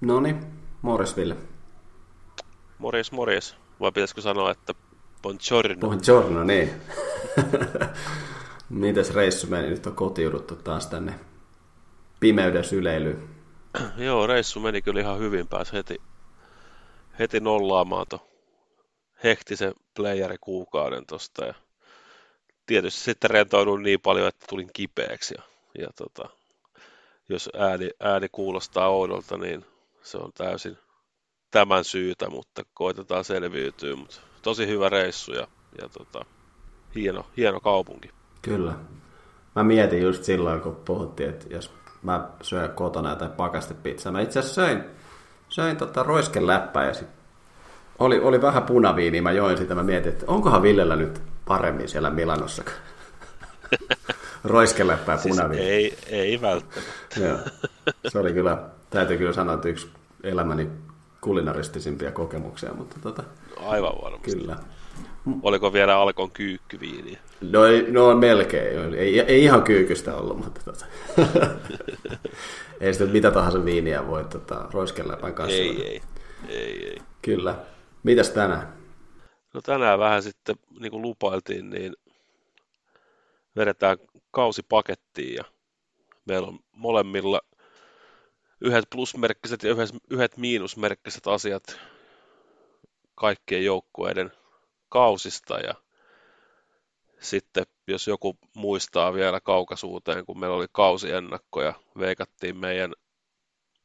Noni, morjes Ville. Morjes, morjes. Vai pitäisikö sanoa, että buongiorno? Buongiorno, niin. Mites reissu meni? Nyt on kotiuduttu taas tänne pimeyden syleilyyn. Joo, reissu meni kyllä ihan hyvin. Pääsi heti, heti nollaamaan to hektisen playeri kuukauden tosta. Ja tietysti sitten rentoudun niin paljon, että tulin kipeäksi. Ja, ja tota, jos ääni, ääni kuulostaa oudolta, niin se on täysin tämän syytä, mutta koitetaan selviytyä. Mutta tosi hyvä reissu ja, ja tota, hieno, hieno kaupunki. Kyllä. Mä mietin just silloin, kun puhuttiin, että jos mä syön kotona tai pakastepizzaa. Mä itse asiassa söin, söin tota roiskeläppää ja sit oli, oli vähän punaviini, mä join sitä. Mä mietin, että onkohan Villellä nyt paremmin siellä Milanossa. roiskeläppää siis punaviini. Ei, ei välttämättä. Joo. Se oli kyllä täytyy kyllä sanoa, että yksi elämäni kulinaristisimpia kokemuksia, mutta tota, Aivan varmasti. Kyllä. Oliko vielä Alkon kyykkyviiniä? No, no melkein. Ei, ei ihan kyykystä ollut, mutta tota. ei sitten mitä tahansa viiniä voi tota, roiskeläpän kanssa. Ei, ei, ei, ei. Kyllä. Mitäs tänään? No tänään vähän sitten, niin kuin lupailtiin, niin vedetään kausipakettiin ja meillä on molemmilla yhdet plusmerkkiset ja yhdet miinusmerkkiset asiat kaikkien joukkueiden kausista ja sitten jos joku muistaa vielä kaukaisuuteen, kun meillä oli kausiennakko ja veikattiin meidän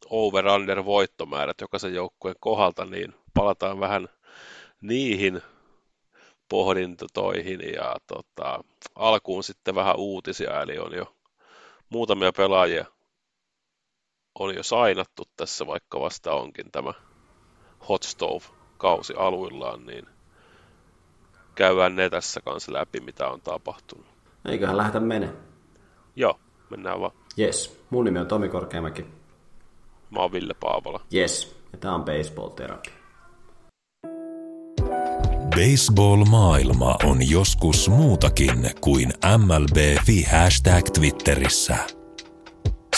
over-under voittomäärät jokaisen joukkueen kohdalta, niin palataan vähän niihin pohdintoihin ja tota, alkuun sitten vähän uutisia, eli on jo muutamia pelaajia on jo sainattu tässä, vaikka vasta onkin tämä Hot Stove-kausi aluillaan, niin käydään ne tässä kanssa läpi, mitä on tapahtunut. Eiköhän lähdetä mene. Joo, mennään vaan. Yes, mun nimi on Tomi Korkeamäki. Mä oon Ville Paavola. Yes, ja tää on Baseball Therapy. Baseball-maailma on joskus muutakin kuin MLB-fi hashtag Twitterissä.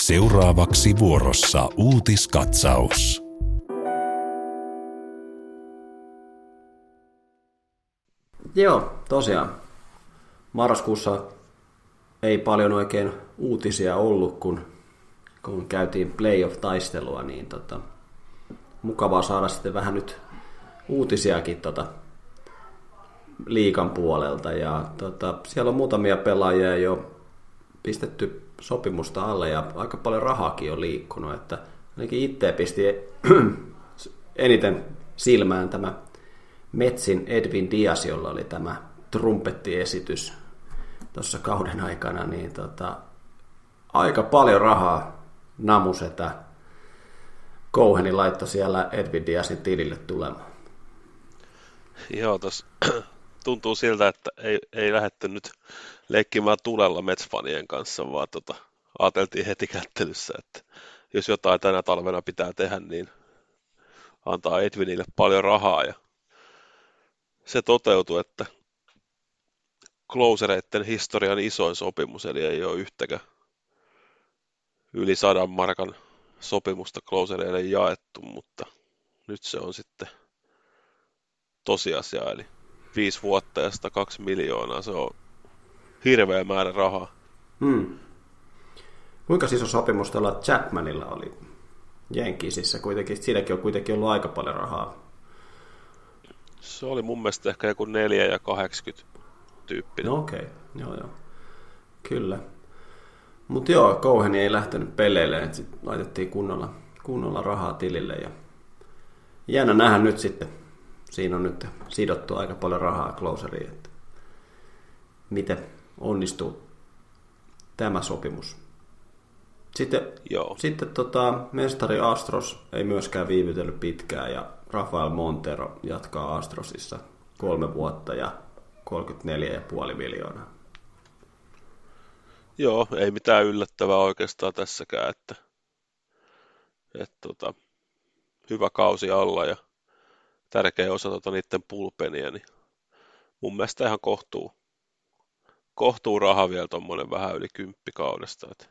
Seuraavaksi vuorossa uutiskatsaus. Joo, tosiaan. Marraskuussa ei paljon oikein uutisia ollut, kun, kun käytiin playoff-taistelua, niin tota, mukavaa saada sitten vähän nyt uutisiakin tota, liikan puolelta. Ja tota, siellä on muutamia pelaajia jo pistetty sopimusta alle ja aika paljon rahaakin on liikkunut, että ainakin itse pisti eniten silmään tämä Metsin Edwin Dias, jolla oli tämä trumpettiesitys tuossa kauden aikana, niin tota, aika paljon rahaa namusetä Kouheni laittoi siellä Edwin Diasin tilille tulemaan. Joo, tuntuu siltä, että ei, ei lähdetty nyt leikkimään tulella Metsfanien kanssa, vaan tota, ajateltiin heti kättelyssä, että jos jotain tänä talvena pitää tehdä, niin antaa Edwinille paljon rahaa. Ja se toteutui, että closereiden historian isoin sopimus, eli ei ole yhtäkään yli sadan markan sopimusta closereille jaettu, mutta nyt se on sitten tosiasia, eli viisi vuotta ja 102 miljoonaa, se on hirveä määrä rahaa. Hmm. Kuinka iso sopimus tuolla Chapmanilla oli Jenkisissä kuitenkin? Siinäkin on kuitenkin ollut aika paljon rahaa. Se oli mun mielestä ehkä joku 4 ja 80 tyyppinen. No okei, okay. joo joo. Kyllä. Mutta joo, Kouheni ei lähtenyt peleille, että sit laitettiin kunnolla, kunnolla rahaa tilille. Ja jännä nähdä nyt sitten. Siinä on nyt sidottu aika paljon rahaa closeriin, että miten onnistuu tämä sopimus Sitten, Joo. sitten tota, mestari Astros ei myöskään viivytellyt pitkään ja Rafael Montero jatkaa Astrosissa kolme vuotta ja 34,5 miljoonaa. Joo, ei mitään yllättävää oikeastaan tässäkään, että, että tota, hyvä kausi alla ja tärkeä osa tota niiden pulpenia, niin mun mielestä ihan kohtuu, kohtuu raha vielä tuommoinen vähän yli kymppikaudesta. Et,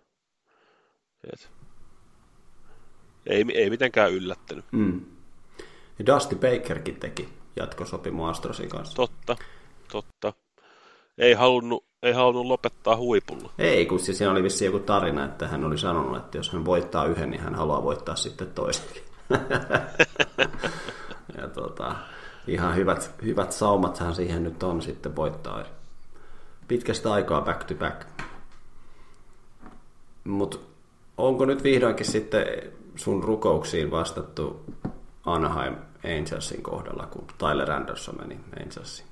et, ei, ei mitenkään yllättänyt. Mm. Ja Dusty Bakerkin teki jatkosopimu Astrosin kanssa. Totta, totta. Ei halunnut, ei halunnut lopettaa huipulla. Ei, kun siis siinä oli vissiin joku tarina, että hän oli sanonut, että jos hän voittaa yhden, niin hän haluaa voittaa sitten toisenkin. ja tota, ihan hyvät, hyvät saumathan siihen nyt on sitten voittaa pitkästä aikaa back to back. Mutta onko nyt vihdoinkin sitten sun rukouksiin vastattu Anaheim Angelsin kohdalla, kun Tyler Anderson meni Angelsiin?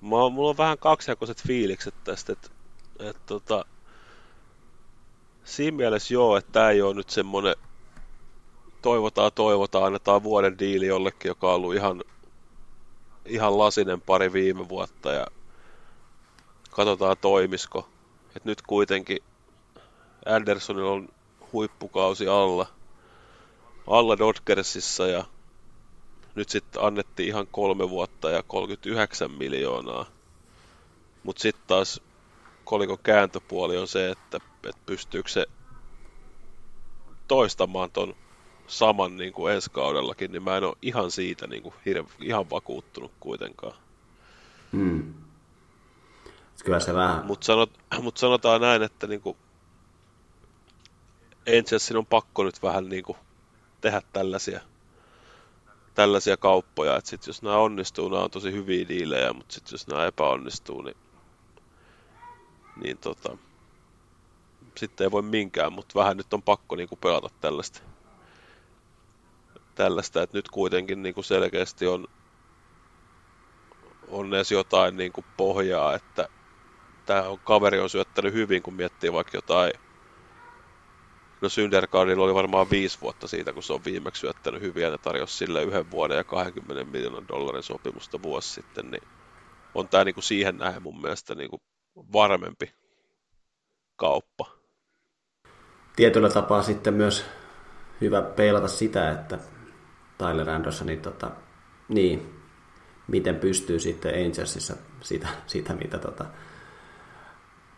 Mä, mulla on vähän kaksijakoiset fiilikset tästä, että, että tota, siinä mielessä joo, että tämä ei ole nyt semmoinen toivotaan, toivotaan, annetaan vuoden diili jollekin, joka on ollut ihan, ihan lasinen pari viime vuotta ja katsotaan toimisko. Et nyt kuitenkin Andersonilla on huippukausi alla, alla Dodgersissa ja nyt sitten annettiin ihan kolme vuotta ja 39 miljoonaa. Mutta sitten taas koliko kääntöpuoli on se, että, että pystyykö se toistamaan ton saman niin kuin ensi kaudellakin, niin mä en ole ihan siitä niin kuin hirve, ihan vakuuttunut kuitenkaan. Hmm. Kyllä se vähän... Mutta sanot, mut sanotaan näin, että niin kuin Angelsin on pakko nyt vähän niin kuin tehdä tällaisia, tällaisia kauppoja, että sit jos nämä onnistuu, nämä on tosi hyviä diilejä, mutta sitten jos nämä epäonnistuu, niin, niin tota, sitten ei voi minkään, mutta vähän nyt on pakko niin kuin pelata tällaista tällaista, että nyt kuitenkin niin kuin selkeästi on, on edes jotain niin kuin pohjaa, että tämä on, kaveri on syöttänyt hyvin, kun miettii vaikka jotain No Syndergaardilla oli varmaan viisi vuotta siitä, kun se on viimeksi syöttänyt hyvin ja tarjosi sille yhden vuoden ja 20 miljoonan dollarin sopimusta vuosi sitten, niin on tämä niinku siihen nähden mun mielestä niinku varmempi kauppa. Tietyllä tapaa sitten myös hyvä peilata sitä, että Tyler Andersonin, tota, niin, miten pystyy sitten Angelsissa sitä, sitä mitä tota,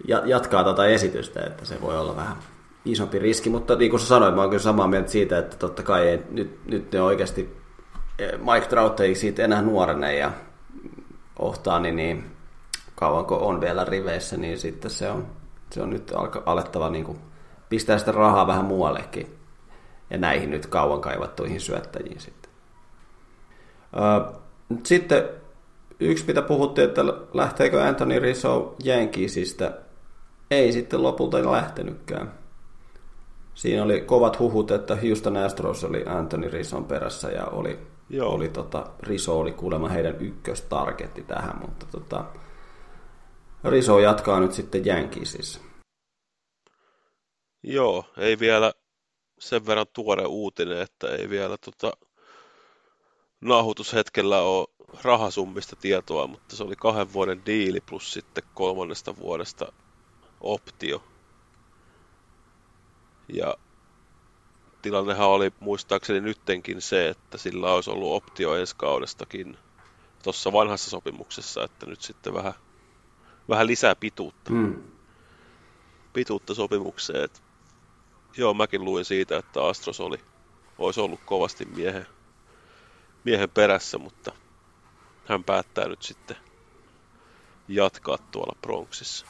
jatkaa tota esitystä, että se voi olla vähän isompi riski, mutta niin kuin sä sanoit, mä oon kyllä samaa mieltä siitä, että totta kai ei, nyt, nyt ne oikeasti, eh, Mike Trout ei siitä enää nuorene ja ohtaa, niin, niin kauan kun on vielä riveissä, niin sitten se on, se on nyt alka, alettava niin kuin, pistää sitä rahaa vähän muuallekin ja näihin nyt kauan kaivattuihin syöttäjiin sitten. Sitten yksi, mitä puhuttiin, että lähteekö Anthony Rizzo Yankeesista, ei sitten lopulta lähtenytkään. Siinä oli kovat huhut, että Houston Astros oli Anthony Rizzon perässä ja oli, Joo. oli tota, Rizzo oli kuulemma heidän ykköstargetti tähän, mutta tota, Rizzo jatkaa nyt sitten Yankeesissa. Joo, ei vielä sen verran tuore uutinen, että ei vielä tota, nauhoitushetkellä ole rahasummista tietoa, mutta se oli kahden vuoden diili plus sitten kolmannesta vuodesta optio. Ja tilannehan oli muistaakseni nyttenkin se, että sillä olisi ollut optio ensi kaudestakin tuossa vanhassa sopimuksessa, että nyt sitten vähän, vähän lisää pituutta. Mm. Pituutta sopimukseen. Et, joo, mäkin luin siitä, että Astros oli, olisi ollut kovasti miehen, miehen perässä, mutta hän päättää nyt sitten jatkaa tuolla Bronxissa.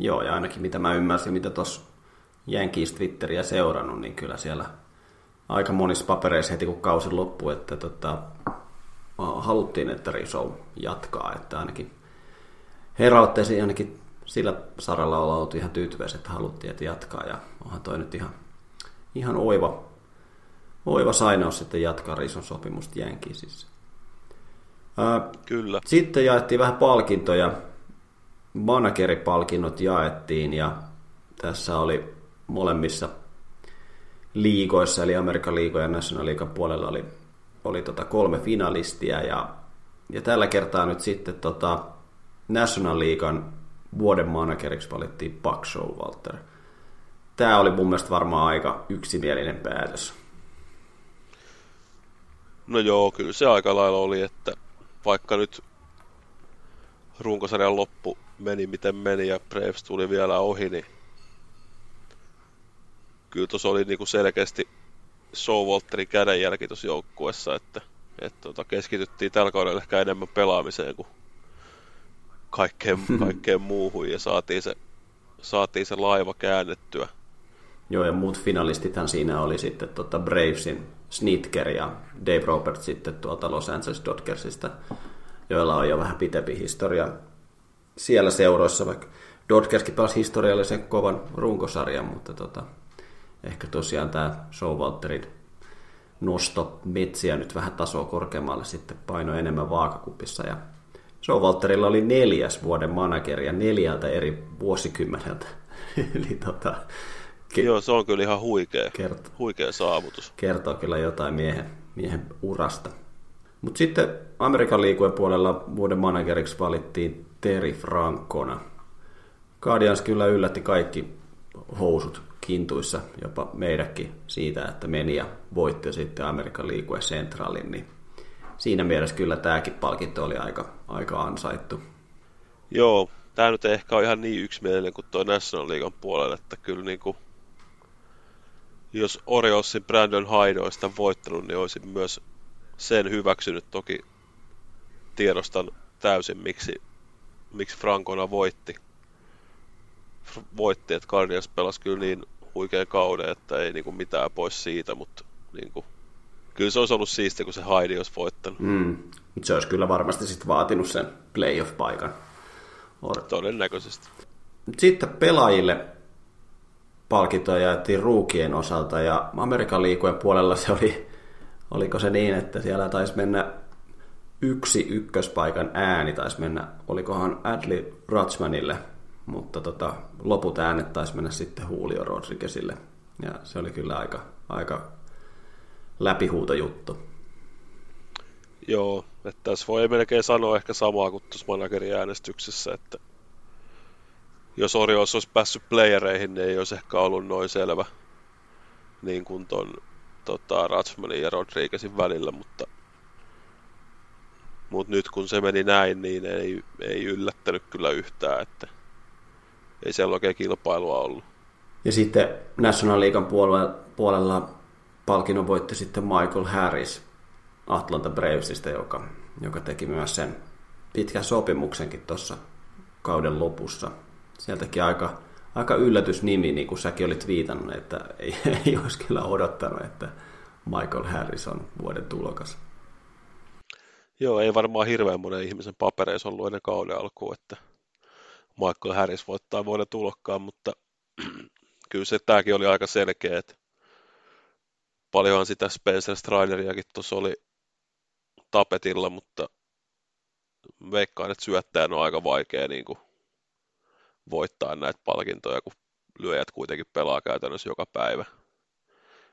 Joo, ja ainakin mitä mä ymmärsin, mitä tuossa Yankees Twitteriä seurannut, niin kyllä siellä aika monissa papereissa heti kun kausi loppui, että tota, haluttiin, että Rizzo jatkaa, että ainakin heräutteisiin ainakin sillä saralla olla oltu ihan tyytyväisiä, että haluttiin, että jatkaa ja onhan toi nyt ihan, ihan oiva, oiva sainaus sitten jatkaa Rizon sopimusta Yankeesissa. Kyllä. Sitten jaettiin vähän palkintoja. Manageripalkinnot jaettiin ja tässä oli molemmissa liigoissa, eli Amerikan liigoja ja National League puolella oli, oli tota kolme finalistia, ja, ja tällä kertaa nyt sitten tota National Leaguean vuoden manageriksi valittiin Buck Showalter. Tämä oli mun mielestä varmaan aika yksimielinen päätös. No joo, kyllä se aika lailla oli, että vaikka nyt runkosarjan loppu meni miten meni ja Braves tuli vielä ohi, niin kyllä tuossa oli niinku selkeästi Showalterin kädenjälki tuossa joukkuessa, että, että tota, keskityttiin tällä kaudella ehkä enemmän pelaamiseen kuin kaikkeen, kaikkeen muuhun ja saatiin se, saatiin se laiva käännettyä. Joo, ja muut finalistithan siinä oli sitten tota Bravesin Snitker ja Dave Roberts sitten tuolta Los Angeles Dodgersista, joilla on jo vähän pitempi historia siellä seuroissa, vaikka Dodgerskin pelasi historiallisen kovan runkosarjan, mutta tota, ehkä tosiaan tämä Showalterin nosto metsiä nyt vähän tasoa korkeammalle sitten paino enemmän vaakakupissa ja Showalterilla oli neljäs vuoden manageri ja neljältä eri vuosikymmeneltä. Eli tota, ke- Joo, se on kyllä ihan huikea, kert- huikea saavutus. Kertoo kyllä jotain miehen, miehen urasta. Mutta sitten Amerikan liikujen puolella vuoden manageriksi valittiin Terry Frankona. Guardians kyllä yllätti kaikki housut kintuissa, jopa meidäkin siitä, että meni ja voitti sitten Amerikan liikujen Centralin, niin siinä mielessä kyllä tämäkin palkinto oli aika, aika ansaittu. Joo, tämä nyt ei ehkä ole ihan niin yksimielinen kuin tuo National Leaguean puolella, että kyllä niin kuin, jos Oriolsin Brandon Hyde olisi voittanut, niin olisin myös sen hyväksynyt. Toki tiedostan täysin, miksi, miksi Frankona voitti. Voitti, että Guardians pelasi kyllä niin huikea kauden, että ei niin kuin mitään pois siitä, mutta niin kuin, kyllä se olisi ollut siistiä, kun se Heidi olisi voittanut. Mm. Mutta se olisi kyllä varmasti sitten vaatinut sen playoff-paikan. Todennäköisesti. Sitten pelaajille palkintoja jaettiin ruukien osalta ja Amerikan liikujen puolella se oli, oliko se niin, että siellä taisi mennä yksi ykköspaikan ääni taisi mennä, olikohan Adley Rutschmanille, mutta tota, loput äänet taisi mennä sitten Julio Rodriguezille. Ja se oli kyllä aika, aika läpihuutojuttu. Joo, että tässä voi melkein sanoa ehkä samaa kuin tuossa managerin äänestyksessä, että jos Orioles olisi päässyt playereihin, niin ei olisi ehkä ollut noin selvä niin kuin ton tota, Ratsmanin ja Rodriguezin välillä, mutta, mutta nyt kun se meni näin, niin ei, ei yllättänyt kyllä yhtään, että ei siellä oikein kilpailua ollut. Ja sitten National Leaguean puolella, puolella palkinnon voitti sitten Michael Harris Atlanta Bravesista, joka, joka teki myös sen pitkän sopimuksenkin tuossa kauden lopussa. Sieltäkin aika, aika yllätysnimi, niin kuin säkin olit viitannut, että ei, ei olisi kyllä odottanut, että Michael Harris on vuoden tulokas. Joo, ei varmaan hirveän monen ihmisen papereissa ollut ennen kauden alkuun, että Michael Harris voittaa vuoden tulokkaan, mutta kyllä se tämäkin oli aika selkeä, että paljonhan sitä Spencer Strideriakin tuossa oli tapetilla, mutta veikkaan, että syöttäjän on aika vaikea niin kuin voittaa näitä palkintoja, kun lyöjät kuitenkin pelaa käytännössä joka päivä.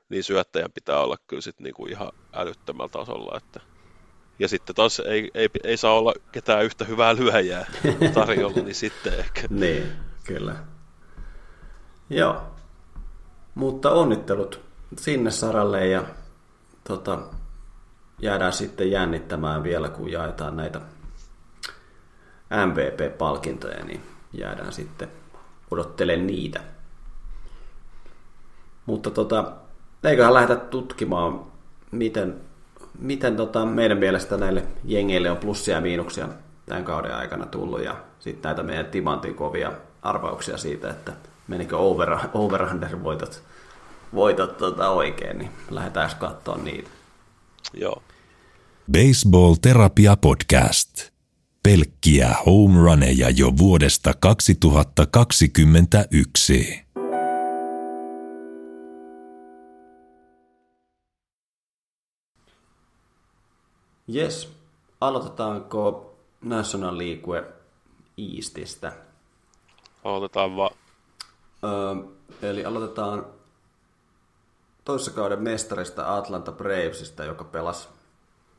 Niin syöttäjän pitää olla kyllä sit niin kuin ihan älyttömällä tasolla, että ja sitten taas ei, ei, ei saa olla ketään yhtä hyvää lyöjää tarjolla, niin sitten ehkä. niin, kyllä. Joo. Mutta onnittelut sinne saralle ja tota, jäädään sitten jännittämään vielä, kun jaetaan näitä MVP-palkintoja, niin jäädään sitten odottelemaan niitä. Mutta tota, eiköhän lähdetä tutkimaan, miten, miten tota meidän mielestä näille jengeille on plussia ja miinuksia tämän kauden aikana tullut ja sitten näitä meidän timantin kovia arvauksia siitä, että menikö over, over voitot, voitot tota oikein, niin lähdetään katsoa niitä. Joo. Baseball Terapia Podcast. Pelkkiä home runeja jo vuodesta 2021. Yes. Aloitetaanko National League Eastistä? Aloitetaan vaan. Öö, eli aloitetaan toisessa kauden mestarista Atlanta Bravesista, joka pelasi,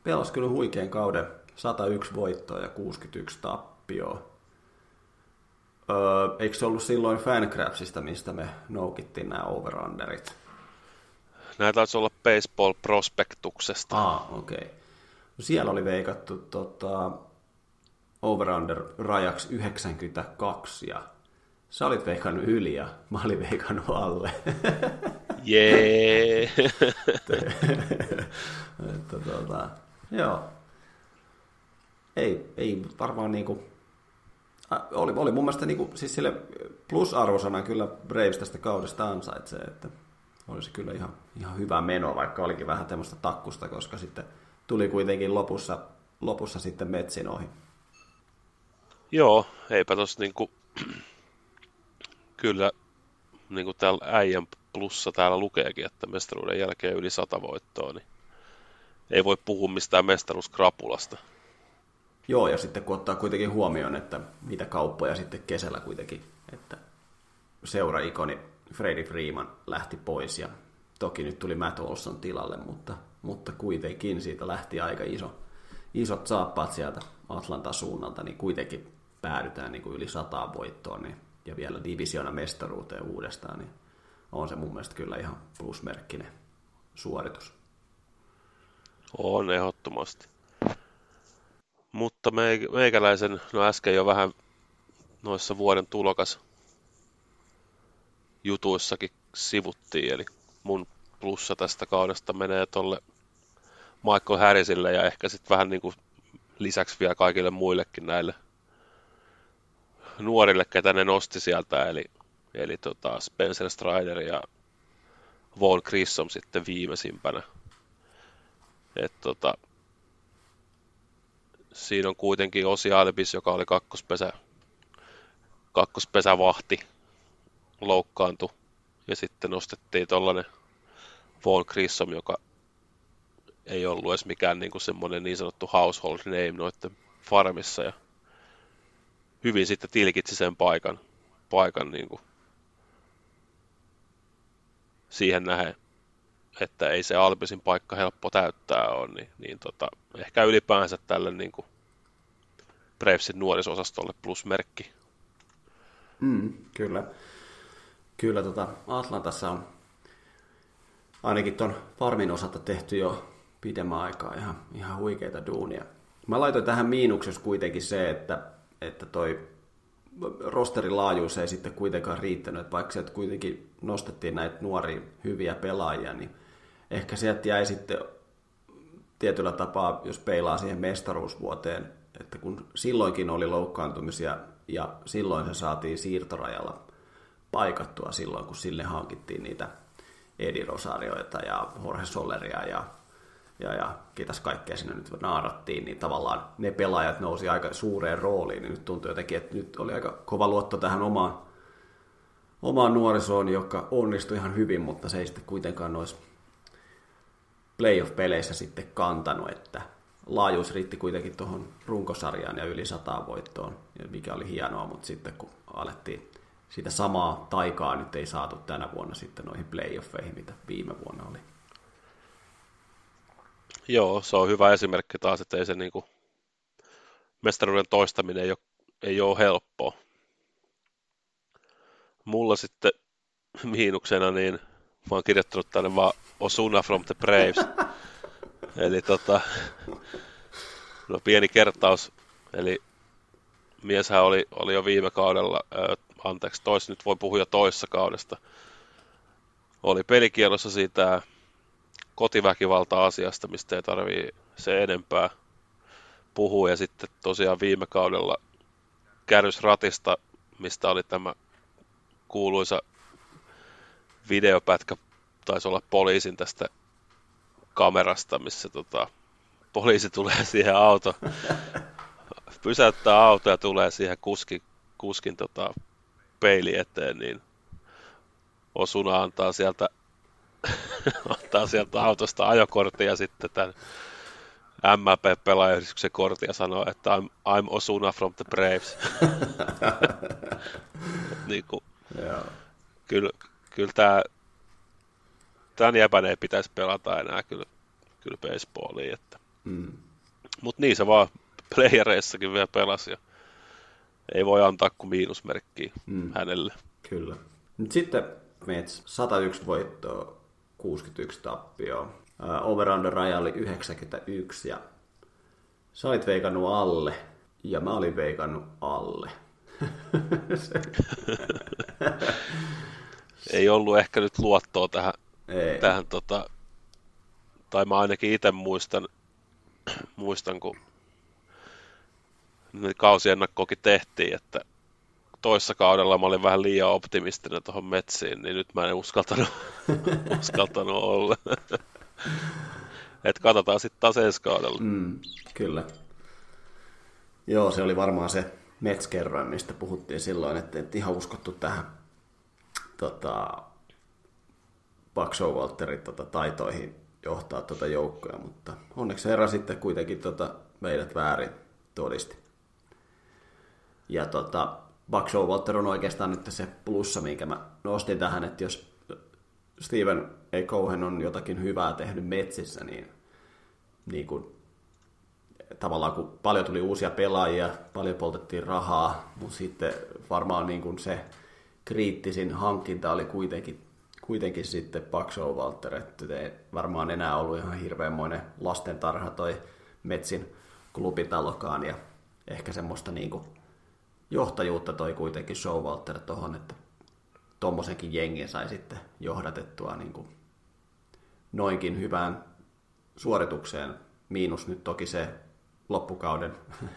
pelasi kyllä huikean kauden 101 voittoa ja 61 tappioa. Öö, eikö se ollut silloin Fancraftsista, mistä me noukittiin nämä overunderit? Näitä taisi olla Baseball Prospektuksesta. Ah, okei. Okay. Siellä oli veikattu tota, over-under rajaksi 92 ja sä olit veikannut yli ja mä olin veikannut alle. Jee! että, tota, joo. Ei, ei varmaan niinku, oli, oli mun mielestä niinku, siis sille plusarvosana kyllä Braves tästä kaudesta ansaitsee, että olisi kyllä ihan, ihan hyvä meno, vaikka olikin vähän tämmöistä takkusta, koska sitten tuli kuitenkin lopussa, lopussa sitten metsin ohi. Joo, eipä tossa niinku, kyllä niinku täällä äijän plussa täällä lukeekin, että mestaruuden jälkeen yli sata voittoa, niin ei voi puhua mistään mestaruuskrapulasta. Joo, ja sitten kun ottaa kuitenkin huomioon, että mitä kauppoja sitten kesällä kuitenkin, että seura-ikoni Freddie Freeman lähti pois ja toki nyt tuli Matt Olson tilalle, mutta, mutta kuitenkin siitä lähti aika iso, isot saappaat sieltä Atlantan suunnalta, niin kuitenkin päädytään niin kuin yli sataan voittoon niin, ja vielä divisiona mestaruuteen uudestaan, niin on se mun mielestä kyllä ihan plusmerkkinen suoritus. On ehdottomasti. Mutta meikäläisen, no äsken jo vähän noissa vuoden tulokas jutuissakin sivuttiin, eli mun plussa tästä kaudesta menee tolle Michael Harrisille ja ehkä sitten vähän niin kuin lisäksi vielä kaikille muillekin näille nuorille, ketä ne nosti sieltä, eli, eli tota Spencer Strider ja Von Grissom sitten viimeisimpänä. Et tota, siinä on kuitenkin Osi Albis, joka oli kakkospesä, kakkospesä-vahti, loukkaantui. Ja sitten nostettiin tuollainen Von Grissom, joka ei ollut edes mikään niin kuin semmoinen niin sanottu household name noiden farmissa. Ja hyvin sitten tilkitsi sen paikan, paikan niin kuin siihen nähden, että ei se Albisin paikka helppo täyttää ole, niin, niin tota, ehkä ylipäänsä tälle niin kuin Bravesin nuorisosastolle plusmerkki. Mm, kyllä. Kyllä tota Atlantassa on ainakin ton farmin osalta tehty jo pidemmän aikaa ihan, ihan huikeita duunia. Mä laitoin tähän miinuksessa kuitenkin se, että, että toi rosterin laajuus ei sitten kuitenkaan riittänyt, että vaikka sieltä kuitenkin nostettiin näitä nuoria hyviä pelaajia, niin ehkä sieltä jäi sitten tietyllä tapaa, jos peilaa siihen mestaruusvuoteen, että kun silloinkin oli loukkaantumisia ja silloin se saatiin siirtorajalla paikattua silloin, kun sille hankittiin niitä Edi Rosarioita ja Jorge Soleria ja, ja, ja kiitos kaikkea sinne nyt naarattiin, niin tavallaan ne pelaajat nousi aika suureen rooliin, niin nyt tuntuu jotenkin, että nyt oli aika kova luotto tähän omaan, omaan nuorisoon, joka onnistui ihan hyvin, mutta se ei sitten kuitenkaan noissa playoff-peleissä sitten kantanut, että laajuus riitti kuitenkin tuohon runkosarjaan ja yli sataan voittoon, mikä oli hienoa, mutta sitten kun alettiin sitä samaa taikaa nyt ei saatu tänä vuonna sitten noihin playoffeihin, mitä viime vuonna oli. Joo, se on hyvä esimerkki taas, että ei se niinku mestaruuden toistaminen ei ole, ei ole helppoa. Mulla sitten miinuksena, niin mä oon kirjoittanut tänne vaan Osuna from the Braves. Eli tota, no pieni kertaus. Eli mieshän oli, oli jo viime kaudella anteeksi, tois, nyt voi puhua toissa kaudesta. Oli pelikielossa siitä kotiväkivalta-asiasta, mistä ei tarvii se enempää puhua. Ja sitten tosiaan viime kaudella kärrysratista, mistä oli tämä kuuluisa videopätkä, taisi olla poliisin tästä kamerasta, missä tota, poliisi tulee siihen auto, pysäyttää auto ja tulee siihen kuskin, kuskin tota, peili eteen, niin Osuna antaa sieltä, antaa sieltä autosta ajokortin ja sitten tämän MLP-pelaajayhdistyksen kortin ja sanoo, että I'm, I'm Osuna from the Braves. niin kuin, kyllä, kyllä tämä, tämän jäpän ei pitäisi pelata enää kyllä, kyllä baseballia. Että. Mm. Mutta niin se vaan playereissakin vielä pelasi ja ei voi antaa kuin miinusmerkkiä mm. hänelle. Kyllä. Nyt sitten Mets 101 voittoa, 61 tappioa. Over raja oli 91 ja sä olit veikannut alle ja mä olin veikannut alle. ei ollut ehkä nyt luottoa tähän, ei. tähän tota, tai mä ainakin itse muistan, muistan kun kausiennakkoakin tehtiin, että toissa kaudella mä olin vähän liian optimistinen tuohon metsiin, niin nyt mä en uskaltanut, uskaltanut olla. Et katsotaan sitten taas ensi kaudella. Mm, kyllä. Joo, se oli varmaan se Metskerroin, mistä puhuttiin silloin, että et ihan uskottu tähän tota, Buck Showalterin tota, taitoihin johtaa tuota joukkoja, mutta onneksi herra sitten kuitenkin tota, meidät väärin todisti. Ja tota, Buck Showalter on oikeastaan nyt se plussa, minkä mä nostin tähän, että jos Steven A. Cohen on jotakin hyvää tehnyt metsissä, niin, niin kuin, tavallaan kun paljon tuli uusia pelaajia, paljon poltettiin rahaa, mutta sitten varmaan niin kuin se kriittisin hankinta oli kuitenkin, kuitenkin sitten Buck Showalter, että ei varmaan enää ollut ihan hirveänmoinen lastentarha toi Metsin klubitalokaan ja ehkä semmoista niin kuin johtajuutta toi kuitenkin Showalter tuohon, että tuommoisenkin jengin sai sitten johdatettua niin kuin noinkin hyvään suoritukseen. Miinus nyt toki se loppukauden,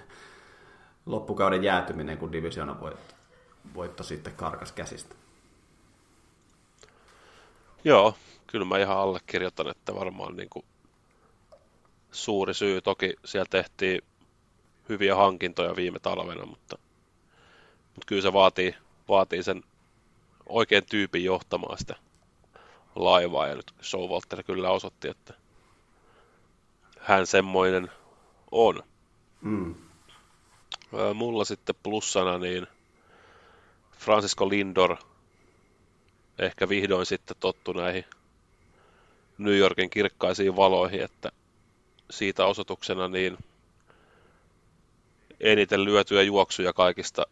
loppukauden jäätyminen, kun divisiona voitto, voitto sitten karkas käsistä. Joo, kyllä mä ihan allekirjoitan, että varmaan niin kuin suuri syy. Toki siellä tehtiin hyviä hankintoja viime talvena, mutta, mutta kyllä se vaatii, vaatii sen oikein tyypin johtamaan sitä laivaa. Ja nyt Showalter kyllä osoitti, että hän semmoinen on. Mm. Mulla sitten plussana niin Francisco Lindor ehkä vihdoin sitten tottu näihin New Yorkin kirkkaisiin valoihin, että siitä osoituksena niin eniten lyötyjä juoksuja kaikista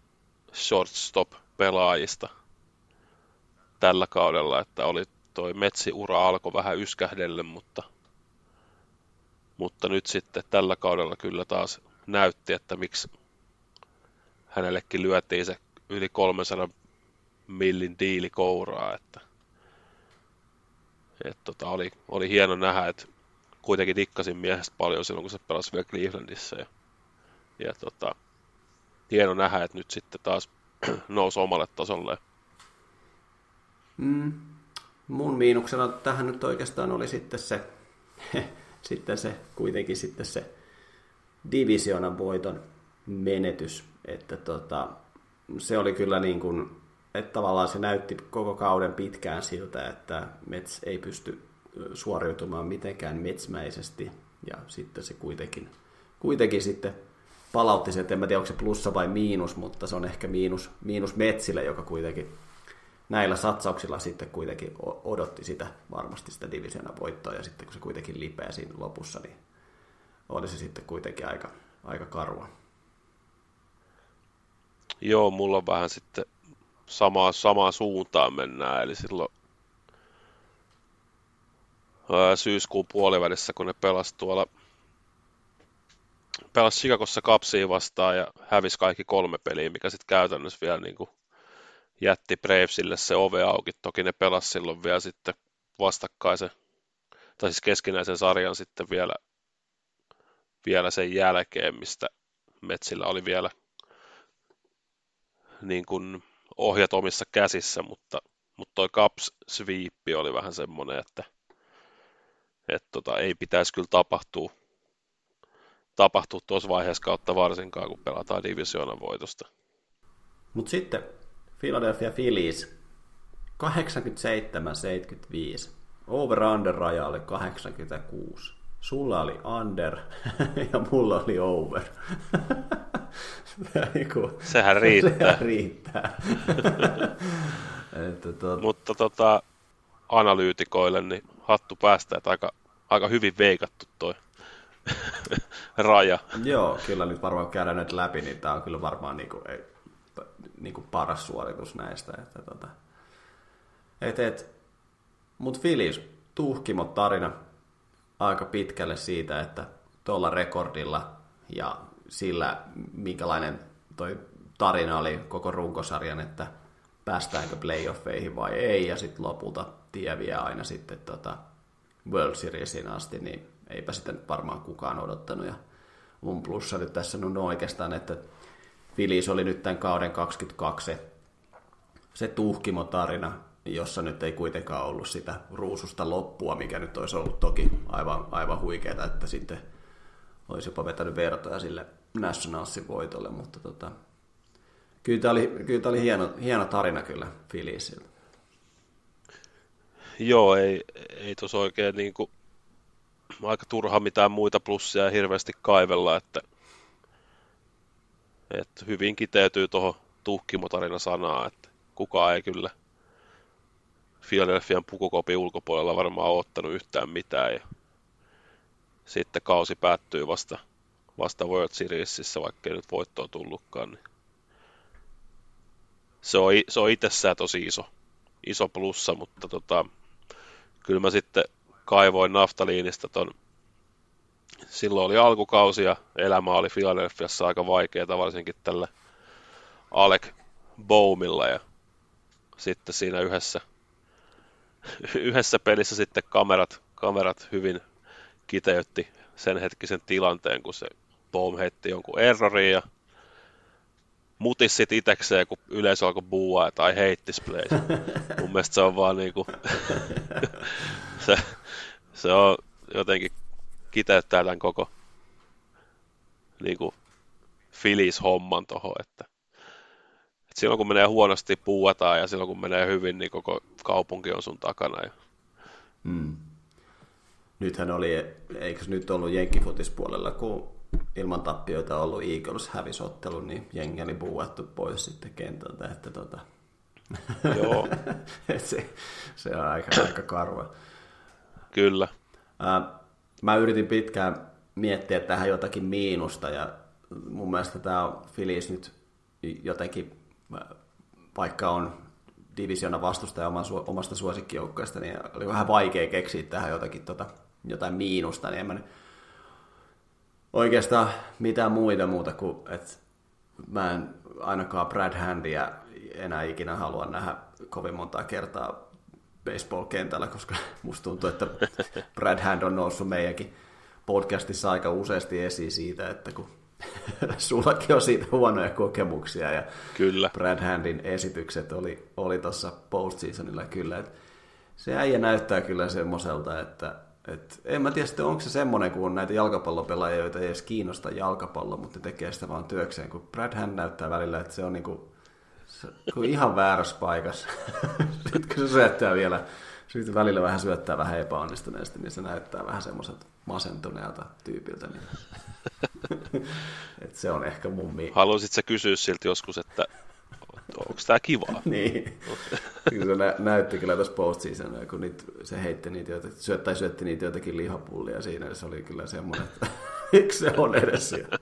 shortstop-pelaajista tällä kaudella, että oli toi Metsi-ura alkoi vähän yskähdelle, mutta, mutta nyt sitten tällä kaudella kyllä taas näytti, että miksi hänellekin lyötiin se yli 300 millin diili kouraa, että, että tota, oli, oli hieno nähdä, että kuitenkin dikkasin miehestä paljon silloin, kun se pelasi vielä Clevelandissa ja, ja tota, hieno nähdä, että nyt sitten taas nousi omalle tasolle. Mm. Mun miinuksena tähän nyt oikeastaan oli sitten se, sitten se kuitenkin sitten se divisionan voiton menetys, että tota, se oli kyllä niin kuin, että tavallaan se näytti koko kauden pitkään siltä, että Mets ei pysty suoriutumaan mitenkään metsmäisesti, ja sitten se kuitenkin, kuitenkin sitten palautti sen, että en mä tiedä onko se plussa vai miinus, mutta se on ehkä miinus, miinus Metsille, joka kuitenkin näillä satsauksilla sitten kuitenkin odotti sitä varmasti sitä divisiona voittoa, ja sitten kun se kuitenkin lipeä siinä lopussa, niin oli se sitten kuitenkin aika, aika karua. Joo, mulla on vähän sitten samaa, samaa suuntaan mennään, eli silloin syyskuun puolivälissä, kun ne pelasi tuolla pelasi Chicagossa kapsiin vastaan ja hävisi kaikki kolme peliä, mikä sitten käytännössä vielä niin kuin jätti Bravesille se ove auki. Toki ne pelasi silloin vielä sitten vastakkaisen, tai siis keskinäisen sarjan sitten vielä, vielä sen jälkeen, mistä Metsillä oli vielä niin kuin ohjat omissa käsissä, mutta, mutta toi Caps sweep oli vähän semmoinen, että, että tota, ei pitäisi kyllä tapahtua, tapahtua tuossa vaiheessa kautta varsinkaan, kun pelataan divisioonan voitosta. Mutta sitten Philadelphia Phillies 87-75. Over-under raja oli 86. Sulla oli under ja mulla oli over. Sehän riittää. Sehän riittää. Että, tuota... Mutta tota, analyytikoille niin hattu päästä, että aika, aika hyvin veikattu toi raja. Joo, kyllä nyt varmaan käydään nyt läpi, niin tämä on kyllä varmaan niinku, ei, niinku paras suoritus näistä. Että, tota, et, et, Mutta Filis, tuhkimot tarina aika pitkälle siitä, että tuolla rekordilla ja sillä, minkälainen toi tarina oli koko runkosarjan, että päästäänkö playoffeihin vai ei, ja sitten lopulta tie vie aina sitten tota World Seriesin asti, niin eipä nyt varmaan kukaan odottanut. Ja mun plussa nyt tässä on oikeastaan, että Filis oli nyt tämän kauden 22 se, se tuhkimo-tarina, jossa nyt ei kuitenkaan ollut sitä ruususta loppua, mikä nyt olisi ollut toki aivan, aivan huikeaa, että sitten olisi jopa vetänyt vertoja sille Nationalsin voitolle, mutta tota, kyllä tämä oli, kyllä tämä oli hieno, hieno tarina kyllä Filisiltä. Joo, ei, ei tuossa oikein niin kuin, aika turha mitään muita plussia hirveästi kaivella, että, että hyvin kiteytyy tuohon tuhkimotarina sanaa, että kukaan ei kyllä Philadelphian pukukopin ulkopuolella varmaan ottanut yhtään mitään. Ja sitten kausi päättyy vasta, vasta World Seriesissä, vaikka ei nyt voittoa tullutkaan. Niin se on, se on itsessään tosi iso, iso plussa, mutta tota, kyllä mä sitten kaivoin naftaliinista ton, silloin oli alkukausi ja elämä oli Philadelphiassa aika vaikeaa, varsinkin tällä Alec Boumilla ja sitten siinä yhdessä, yhdessä pelissä sitten kamerat, kamerat hyvin kiteytti sen hetkisen tilanteen, kun se Boum heitti jonkun errorin ja mutis sit itekseen, kun yleisö alkoi buua, tai heittis. Mun mielestä se on vaan niinku, se, se on jotenkin kiteyttää tämän koko niinku filis-homman tohon, että, että silloin kun menee huonosti puuataan ja silloin kun menee hyvin, niin koko kaupunki on sun takana. Ja... Hmm. Nythän oli, eikö nyt ollut jenkkifutispuolella, kun ilman tappioita ollut Eagles hävisottelu, niin jengi oli buuattu pois sitten kentältä, että tota... Joo. se, se on aika, aika karva. Kyllä. Mä yritin pitkään miettiä tähän jotakin miinusta, ja mun mielestä tämä on Filis nyt jotenkin, vaikka on divisiona vastustaja omasta suosikkijoukkoista, niin oli vähän vaikea keksiä tähän jotakin tota, jotain miinusta, niin en mä oikeastaan mitään muita muuta kuin, että mä en ainakaan Brad Handia enää ikinä halua nähdä kovin montaa kertaa baseball-kentällä, koska musta tuntuu, että Brad Hand on noussut meidänkin podcastissa aika useasti esiin siitä, että kun sullakin on siitä huonoja kokemuksia ja kyllä. Brad Handin esitykset oli, oli tuossa postseasonilla kyllä, että se äijä näyttää kyllä semmoiselta, että et en mä tiedä sitten, onko se semmoinen, kun on näitä jalkapallopelaajia, joita ei edes kiinnosta jalkapallo, mutta ne tekee sitä vaan työkseen, kun Brad Hand näyttää välillä, että se on niinku, se, kun ihan väärässä paikassa. sitten kun se syöttää vielä, sitten välillä vähän syöttää vähän epäonnistuneesti, niin se näyttää vähän semmoiselta masentuneelta tyypiltä. Niin. Et se on ehkä mun mi- Haluaisitko kysyä siltä joskus, että onko tämä kivaa? niin. kyllä se nä- näytti kyllä tuossa postseasonilla, kun niitä, se heitti niitä, joita, syöt, tai syötti niitä jotakin lihapullia siinä, se oli kyllä semmoinen, että miksi se on edes siellä?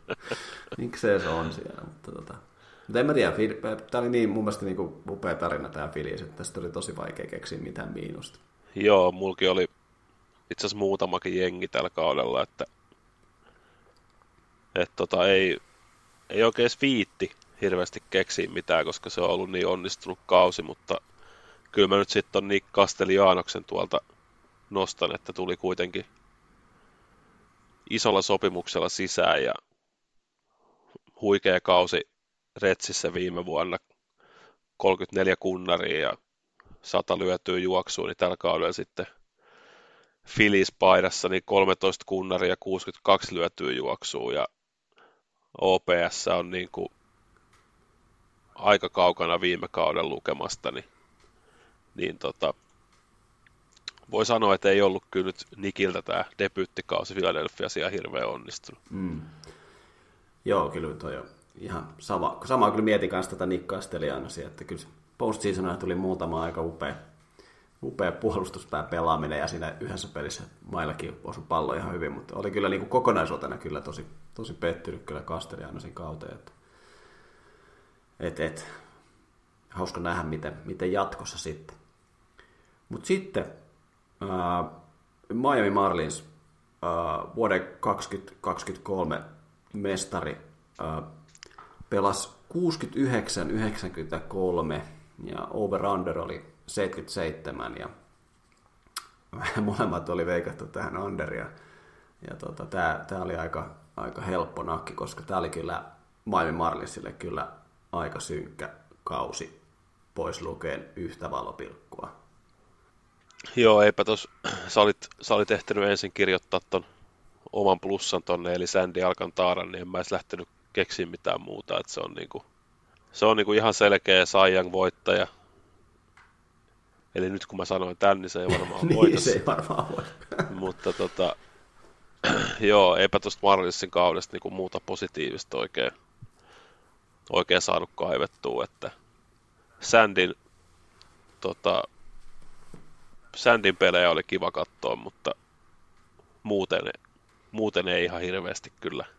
Miksi se on siellä? Mutta, tota, mutta en mä tiedä, tämä oli niin, mun mielestä niin kuin upea tarina tämä Filis, että tästä oli tosi vaikea keksiä mitään miinusta. Joo, mulki oli itse asiassa muutamakin jengi tällä kaudella, että, että tota, ei, ei oikein viitti hirveästi keksiä mitään, koska se on ollut niin onnistunut kausi, mutta kyllä mä nyt sitten on Nick Castellaanoksen tuolta nostan, että tuli kuitenkin isolla sopimuksella sisään ja huikea kausi Retsissä viime vuonna 34 kunnaria ja 100 lyötyä juoksua, niin tällä kaudella sitten Filis paidassa niin 13 kunnaria ja 62 lyötyä juoksua ja OPS on niin kuin aika kaukana viime kauden lukemasta, niin, niin tota, voi sanoa, että ei ollut kyllä nyt Nikiltä tämä debyyttikausi Philadelphiassa ihan hirveän onnistunut. Mm. Joo, kyllä toi on ihan sama. Sama kyllä mietin kanssa tätä Nick Castellaноsia, että kyllä postseasonina tuli muutama aika upea, upea puolustuspää pelaaminen ja siinä yhdessä pelissä maillakin osui pallo ihan hyvin, mutta oli kyllä niin kuin kokonaisuutena kyllä tosi, tosi pettynyt kyllä Kasteliaanosin kauteen. Että, et, et, hauska nähdä, miten, miten jatkossa sitten. Mutta sitten ää, Miami Marlins ää, vuoden 2023 mestari ää, pelasi 69-93 ja over-under oli 77 ja molemmat oli veikattu tähän underia. Ja tota, tämä oli aika, aika helppo nakki, koska tämä oli kyllä Miami Marlinsille kyllä aika synkkä kausi pois lukeen yhtä valopilkkua. Joo, eipä tos, sä olit, sä olit ehtinyt ensin kirjoittaa ton oman plussan tonne, eli Sandy Alcantaran, niin en mä edes lähtenyt keksiä mitään muuta, että se on niinku, se on niinku ihan selkeä Saiyan voittaja. Eli nyt kun mä sanoin tän, niin se ei varmaan niin, voita. se ei varmaan voi. Mutta tota, joo, eipä tuosta Marlinsin kaudesta niinku muuta positiivista oikein, oikein saanut kaivettua, että Sandin, tota, Sandin pelejä oli kiva katsoa, mutta muuten, muuten ei ihan hirveästi kyllä –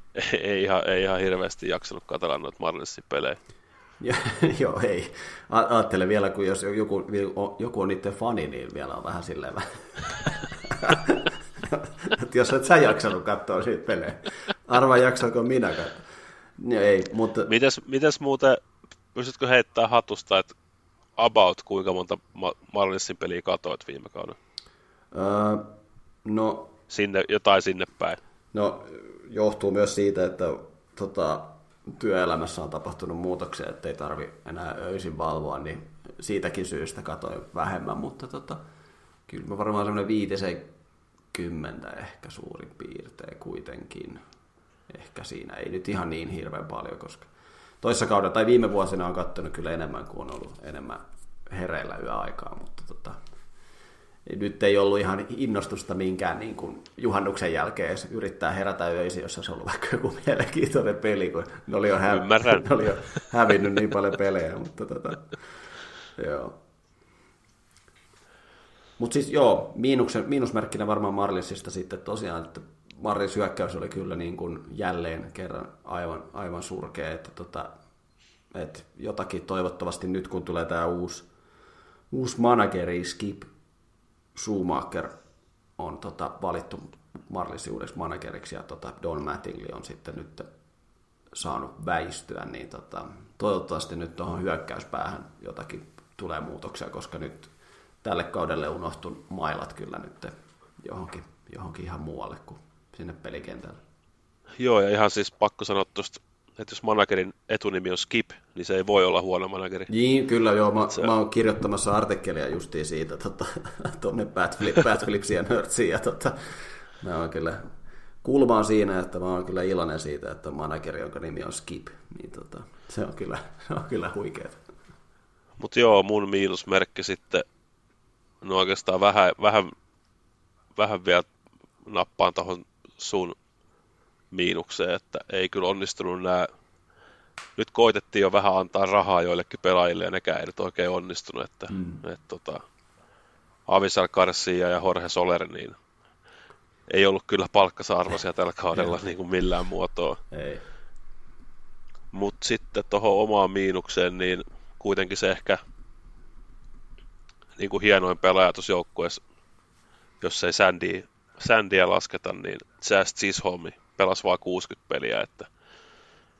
ei ihan, ei ihan hirveästi jaksanut katsella noita Marlinsin pelejä. Joo, ei. Ajattelen vielä, kun jos joku, joku on niiden fani, niin vielä on vähän silleen että jos et sä jaksanut katsoa siitä pelejä. Arvaa jaksanko minä katsoa. No, ei, mutta... Mites, mites muuten, pystytkö heittämään hatusta, että about kuinka monta Marlinsin peliä katoit viime kaudella? Öö, no... Sinne, jotain sinne päin. No, johtuu myös siitä, että tota, työelämässä on tapahtunut muutoksia, että ei tarvi enää öisin valvoa, niin siitäkin syystä katoin vähemmän, mutta tota, kyllä mä varmaan semmoinen viitisen kymmentä ehkä suurin piirtein kuitenkin. Ehkä siinä ei nyt ihan niin hirveän paljon, koska toissa kaudella tai viime vuosina on katsonut kyllä enemmän kuin on ollut enemmän hereillä yöaikaa, mutta tota, nyt ei ollut ihan innostusta minkään niin kuin juhannuksen jälkeen yrittää herätä öisin, jos olisi ollut vaikka joku mielenkiintoinen peli, kun ne oli jo, hä- ne oli jo hävinnyt niin paljon pelejä. Mutta tota, joo. Mutta siis joo, miinuksen, miinusmerkkinä varmaan Marlinsista sitten tosiaan, että Marlins hyökkäys oli kyllä niin kuin jälleen kerran aivan, aivan surkea, että tota, että jotakin toivottavasti nyt kun tulee tämä uusi, uusi manageri Skip Schumacher on tota, valittu Marlinsin uudeksi manageriksi ja tota, Don Mattingly on sitten nyt saanut väistyä, niin tota, toivottavasti nyt tuohon hyökkäyspäähän jotakin tulee muutoksia, koska nyt tälle kaudelle unohtun mailat kyllä nyt johonkin, johonkin ihan muualle kuin sinne pelikentälle. Joo, ja ihan siis pakko sanoa tuosta että jos managerin etunimi on Skip, niin se ei voi olla huono manageri. Niin, kyllä joo. Mä, se... mä oon kirjoittamassa artikkelia justiin siitä tota, tuonne Bad, Flip, Bad Flipsiin ja Nerdsiin. Ja tota, mä oon kyllä kulmaan siinä, että mä oon kyllä iloinen siitä, että manageri, jonka nimi on Skip, niin tota, se on kyllä, se on kyllä huikeeta. Mutta joo, mun miinusmerkki sitten, no oikeastaan vähän, vähän, vähän vielä nappaan tuohon sun miinukseen, että ei kyllä onnistunut nämä nyt koitettiin jo vähän antaa rahaa joillekin pelaajille ja nekään ei nyt oikein onnistunut, että mm. et, tota, Avisar Garcia ja Jorge Soler, niin ei ollut kyllä palkkasa-arvoisia tällä kaudella niin kuin millään muotoa. Ei. Mutta sitten tuohon omaan miinukseen, niin kuitenkin se ehkä niin kuin hienoin pelaaja tuossa joukkueessa, jos ei Sandy, Sandyä lasketa, niin Jazz Chisholmi pelasi vain 60 peliä, että,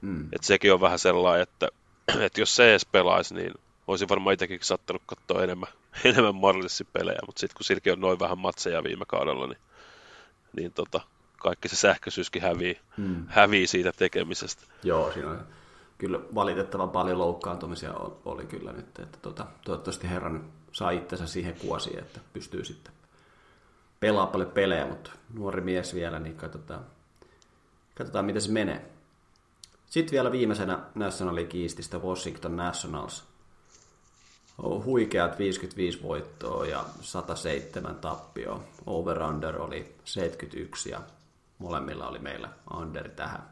mm. että sekin on vähän sellainen, että, että jos se edes pelaisi, niin olisin varmaan itsekin sattanut katsoa enemmän, enemmän Marlissin pelejä, mutta sitten kun silläkin on noin vähän matseja viime kaudella, niin, niin tota, kaikki se sähköisyyskin hävii, mm. hävii siitä tekemisestä. Joo, siinä on kyllä valitettavan paljon loukkaantumisia oli kyllä nyt, että tota, toivottavasti herran saa itsensä siihen kuosiin, että pystyy sitten pelaa paljon pelejä, mutta nuori mies vielä, niin katsotaan, Katsotaan, miten se menee. Sitten vielä viimeisenä National League Washington Nationals. On huikeat 55 voittoa ja 107 tappio. Over-under oli 71 ja molemmilla oli meillä under tähän.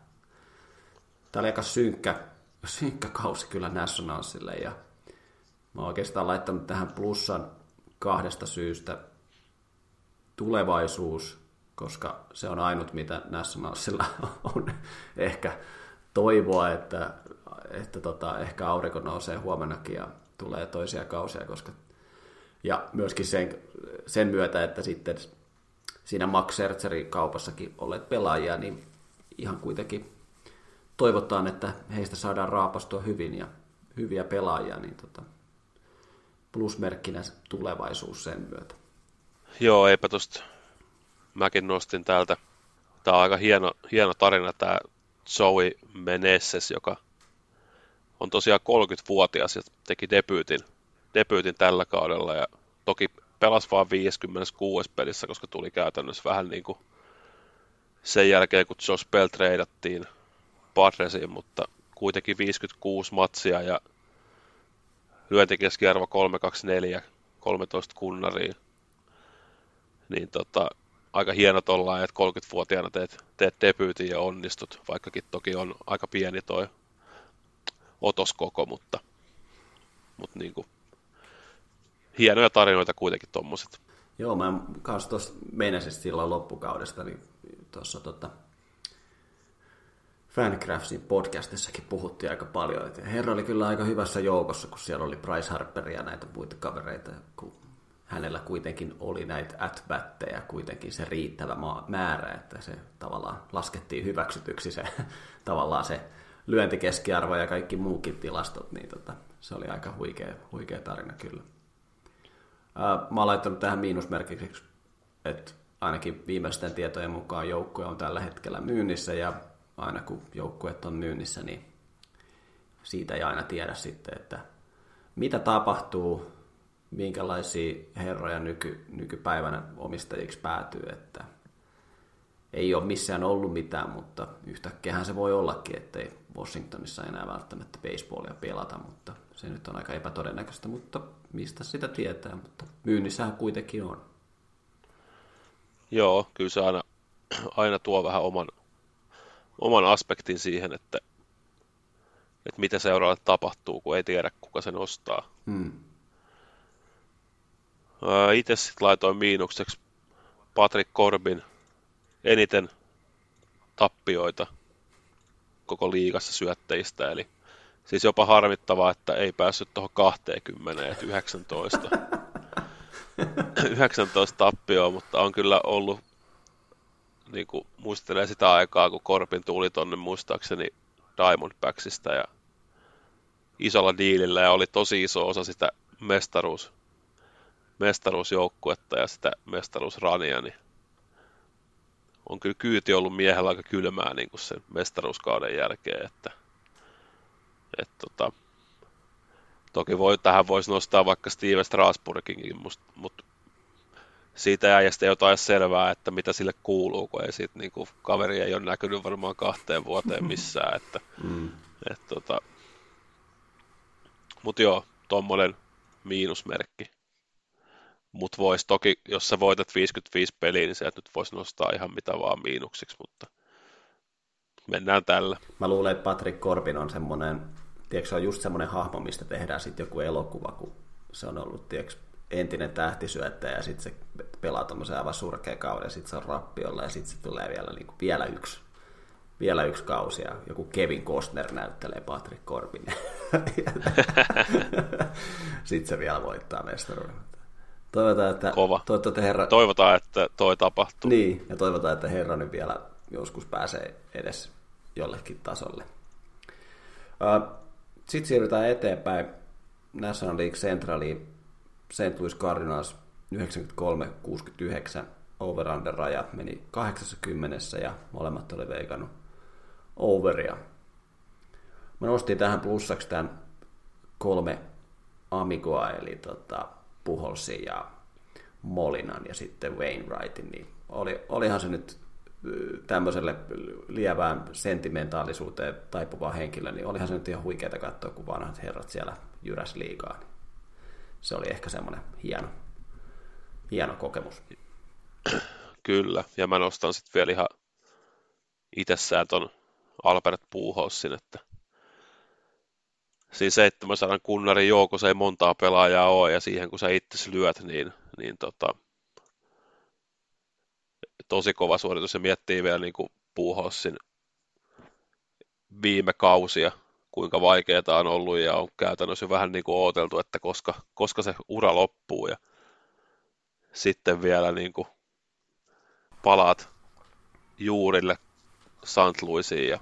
Tämä oli aika synkkä, synkkä kausi kyllä Nationalsille ja mä oon oikeastaan laittanut tähän plussan kahdesta syystä. Tulevaisuus, koska se on ainut, mitä Nationalsilla on ehkä toivoa, että, että tota, ehkä aurinko nousee huomennakin ja tulee toisia kausia, koska ja myöskin sen, sen myötä, että sitten siinä Max Scherzerin kaupassakin olleet pelaajia, niin ihan kuitenkin toivotaan, että heistä saadaan raapastua hyvin ja hyviä pelaajia, niin tota, plusmerkkinä tulevaisuus sen myötä. Joo, eipä tosta. Mäkin nostin täältä. Tämä on aika hieno, hieno tarina tämä Joey Meneses, joka on tosiaan 30-vuotias ja teki debyytin, debyytin tällä kaudella ja toki pelasi vain 56 pelissä, koska tuli käytännössä vähän niin kuin sen jälkeen, kun Josh Bell treidattiin Padresiin, mutta kuitenkin 56 matsia ja lyöntikeskiarvo 324, 13 kunnariin. Niin tota, aika hieno ollaan, että 30-vuotiaana teet, teet debyytin ja onnistut, vaikkakin toki on aika pieni toi otoskoko, mutta, mutta niin kuin, hienoja tarinoita kuitenkin tuommoiset. Joo, mä kanssa tuossa meinasin silloin loppukaudesta, niin tuossa tota, Fancraftsin podcastissakin puhuttiin aika paljon. Että herra oli kyllä aika hyvässä joukossa, kun siellä oli Bryce Harper ja näitä muita kavereita, kun hänellä kuitenkin oli näitä at kuitenkin se riittävä määrä, että se tavallaan laskettiin hyväksytyksi se tavallaan se lyöntikeskiarvo ja kaikki muukin tilastot, niin tota, se oli aika huikea, huikea tarina kyllä. Mä oon laittanut tähän miinusmerkiksi, että ainakin viimeisten tietojen mukaan joukkue on tällä hetkellä myynnissä ja aina kun joukkueet on myynnissä, niin siitä ei aina tiedä sitten, että mitä tapahtuu, minkälaisia herroja nyky, nykypäivänä omistajiksi päätyy, että ei ole missään ollut mitään, mutta yhtäkkiä se voi ollakin, ettei Washingtonissa enää välttämättä baseballia pelata, mutta se nyt on aika epätodennäköistä, mutta mistä sitä tietää, mutta myynnissähän kuitenkin on. Joo, kyllä se aina, aina tuo vähän oman, oman aspektin siihen, että, että mitä seuraavalle tapahtuu, kun ei tiedä, kuka sen ostaa. Hmm. Itse sitten laitoin miinukseksi Patrick Corbin eniten tappioita koko liigassa syöttäjistä, eli siis jopa harmittavaa, että ei päässyt tuohon 20, että 19. 19 tappioa, mutta on kyllä ollut, niin kuin muistelee sitä aikaa, kun Korpin tuli tonne muistaakseni Diamondbacksista ja isolla diilillä ja oli tosi iso osa sitä mestaruus, mestaruusjoukkuetta ja sitä mestaruusrania, niin on kyllä kyyti ollut miehellä aika kylmää niin kuin sen mestaruuskauden jälkeen, että, että tota, toki voi, tähän voisi nostaa vaikka Steven Strasburginkin, mutta siitä äijästä ei jotain selvää, että mitä sille kuuluu, kun ei siitä, niin kuin, kaveri ei ole näkynyt varmaan kahteen vuoteen missään. Että, mm. et, tota, mutta joo, tuommoinen miinusmerkki. Mutta voisi toki, jos sä voitat 55 peliä, niin sieltä nyt voisi nostaa ihan mitä vaan miinuksiksi, mutta mennään tällä. Mä luulen, että Patrick Corbin on semmoinen, tiedätkö, se on just semmoinen hahmo, mistä tehdään sitten joku elokuva, kun se on ollut, tiedätkö, entinen tähtisyöttäjä ja sitten se pelaa tuommoisen aivan surkea kauden ja sitten se on rappiolla ja sitten se tulee vielä, niin kuin, vielä yksi vielä yksi kausi ja joku Kevin Costner näyttelee Patrick Corbin. sitten se vielä voittaa mestaruuden. Toivotaan, että, Kova. Toivotaan, että herra... toivotaan, että toi tapahtuu. Niin, ja toivotaan, että herra nyt vielä joskus pääsee edes jollekin tasolle. Sitten siirrytään eteenpäin National League Centraliin. St. Louis Cardinals 93-69 over raja meni 80 ja molemmat oli veikannut overia. Mä nostin tähän plussaksi tämän kolme amigoa, eli tota, Puholsin ja Molinan ja sitten Wainwrightin, niin oli, olihan se nyt tämmöiselle lievään sentimentaalisuuteen taipuva henkilö, niin olihan se nyt ihan huikeaa katsoa, kun vanhat herrat siellä jyräs liikaa. Niin se oli ehkä semmoinen hieno, hieno kokemus. Kyllä, ja mä nostan sitten vielä ihan itsessään ton Albert Puuhossin, että siinä 700 kunnarin joukossa ei montaa pelaajaa ole, ja siihen kun sä itse lyöt, niin, niin tota, tosi kova suoritus, ja miettii vielä niin kuin Puuhossin viime kausia, kuinka vaikeaa on ollut, ja on käytännössä vähän niin kuin ooteltu, että koska, koska se ura loppuu, ja sitten vielä niin kuin palaat juurille St. Louisiin ja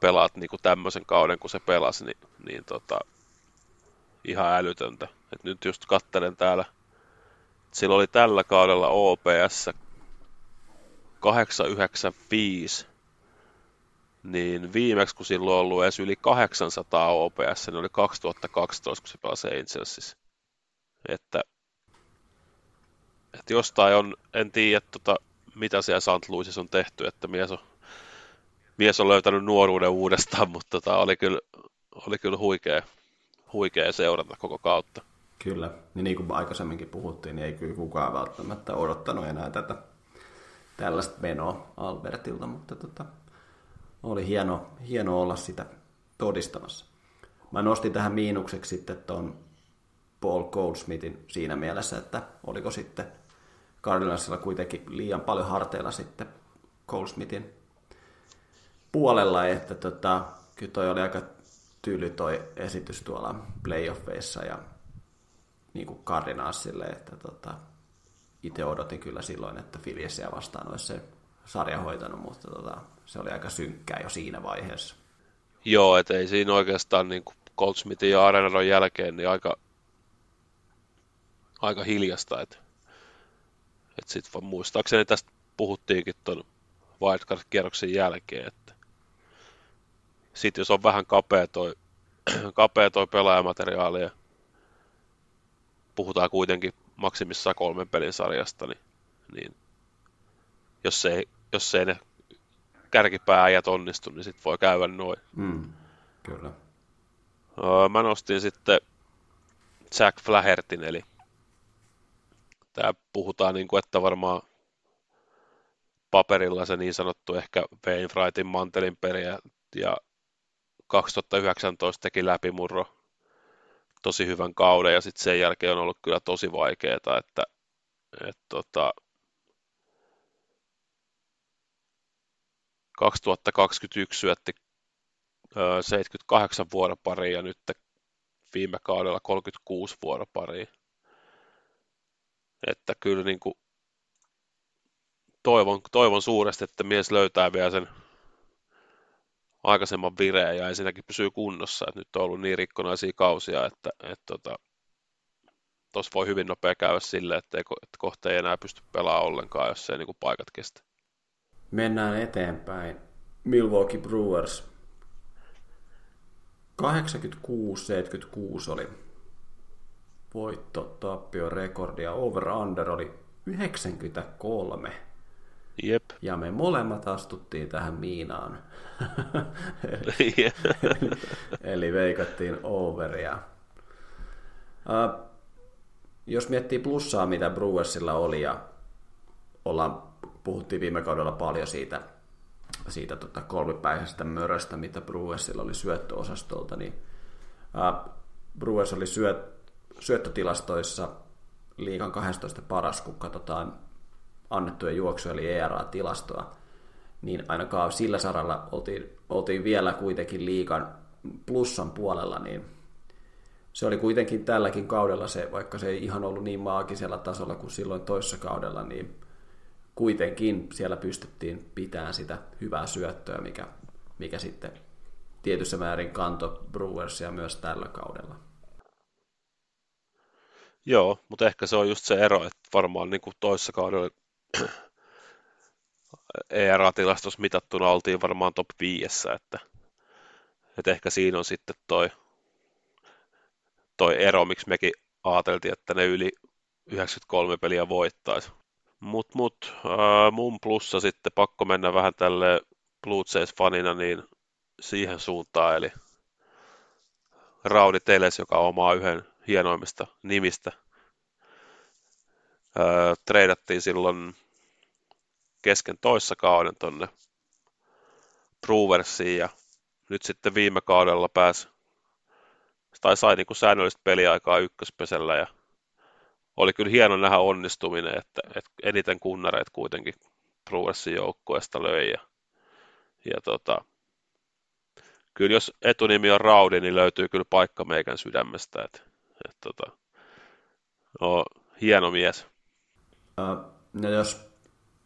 pelaat niin kuin tämmöisen kauden, kun se pelasi, niin, niin tota, ihan älytöntä. Et nyt just kattelen täällä, sillä oli tällä kaudella OPS 895, niin viimeksi kun silloin on ollut edes yli 800 OPS, niin oli 2012, kun se pelasi Angelsissa. Että, että jostain on, en tiedä, tota, mitä siellä St. Louisissa on tehty, että mies on mies on löytänyt nuoruuden uudestaan, mutta tota, oli kyllä, oli kyllä huikea, huikea seurata koko kautta. Kyllä, niin, niin kuin aikaisemminkin puhuttiin, niin ei kyllä kukaan välttämättä odottanut enää tätä tällaista menoa Albertilta, mutta tota, oli hieno, hieno olla sitä todistamassa. Mä nostin tähän miinukseksi sitten tuon Paul Goldsmithin siinä mielessä, että oliko sitten Cardinalsilla kuitenkin liian paljon harteilla sitten Goldsmithin puolella, että tota, kyllä toi oli aika tyyli toi esitys tuolla playoffeissa ja niin kuin Cardinalsille, että tota, itse odotin kyllä silloin, että Filiesiä vastaan olisi se sarja hoitanut, mutta tota, se oli aika synkkää jo siinä vaiheessa. Joo, et ei siinä oikeastaan niin kuin Goldsmithin ja Arenaron jälkeen niin aika, aika hiljasta. Et, et sit vaan muistaakseni tästä puhuttiinkin tuon wildcard-kierroksen jälkeen, että sitten jos on vähän kapea toi, kapea toi pelaajamateriaali ja puhutaan kuitenkin maksimissaan kolmen pelin sarjasta, niin, niin jos, ei, jos ei ne kärkipääjät onnistu, niin sitten voi käydä noin. Mm, kyllä. Mä nostin sitten Jack Flahertin, eli tämä puhutaan niin kuin, että varmaan paperilla se niin sanottu ehkä Wainwrightin mantelin periä ja 2019 teki läpimurro tosi hyvän kauden ja sitten sen jälkeen on ollut kyllä tosi vaikeaa, että, että tota, 2021 syötti 78 vuoropariin ja nyt viime kaudella 36 vuoropariin. Että kyllä niin kuin toivon, toivon suuresti, että mies löytää vielä sen aikaisemman vireen ja ensinnäkin pysyy kunnossa. että nyt on ollut niin rikkonaisia kausia, että, että tota, tuossa voi hyvin nopea käydä sille, että, ei, että kohta ei enää pysty pelaamaan ollenkaan, jos ei niin paikat kestä. Mennään eteenpäin. Milwaukee Brewers. 86-76 oli voitto tappio rekordi ja over-under oli 93. Jep. Ja me molemmat astuttiin tähän miinaan. eli, eli veikattiin overia. Uh, jos miettii plussaa, mitä Brewersilla oli, ja ollaan, puhuttiin viime kaudella paljon siitä, siitä tota kolmipäisestä möröstä, mitä Brewersilla oli syöttöosastolta, niin uh, Brewers oli syöt, syöttötilastoissa liikan 12 paras, kun katsotaan annettuja juoksuja, eli ERA-tilastoa, niin ainakaan sillä saralla oltiin, oltiin vielä kuitenkin liikan plussan puolella, niin se oli kuitenkin tälläkin kaudella se, vaikka se ei ihan ollut niin maagisella tasolla kuin silloin toissa kaudella, niin kuitenkin siellä pystyttiin pitämään sitä hyvää syöttöä, mikä, mikä sitten tietyssä määrin kanto Brewersia myös tällä kaudella. Joo, mutta ehkä se on just se ero, että varmaan niin kuin toissa kaudella ERA-tilastossa mitattuna oltiin varmaan top 5, että, että ehkä siinä on sitten toi, toi ero, miksi mekin ajateltiin, että ne yli 93 peliä voittaisi. Mut, mut äh, mun plussa sitten pakko mennä vähän tälle Blue Jays-fanina niin siihen suuntaan, eli Raudi Teles, joka omaa yhden hienoimmista nimistä. Treidattiin silloin kesken toissa kauden tonne Brewersiin ja nyt sitten viime kaudella pääsi tai sai niin kuin säännöllistä peliaikaa ykköspesellä ja oli kyllä hieno nähdä onnistuminen, että, että eniten kunnareet kuitenkin Brewersin joukkueesta löi ja, ja tota, kyllä jos etunimi on Raudi, niin löytyy kyllä paikka meikän sydämestä, että, että tota, no, hieno mies. Ja jos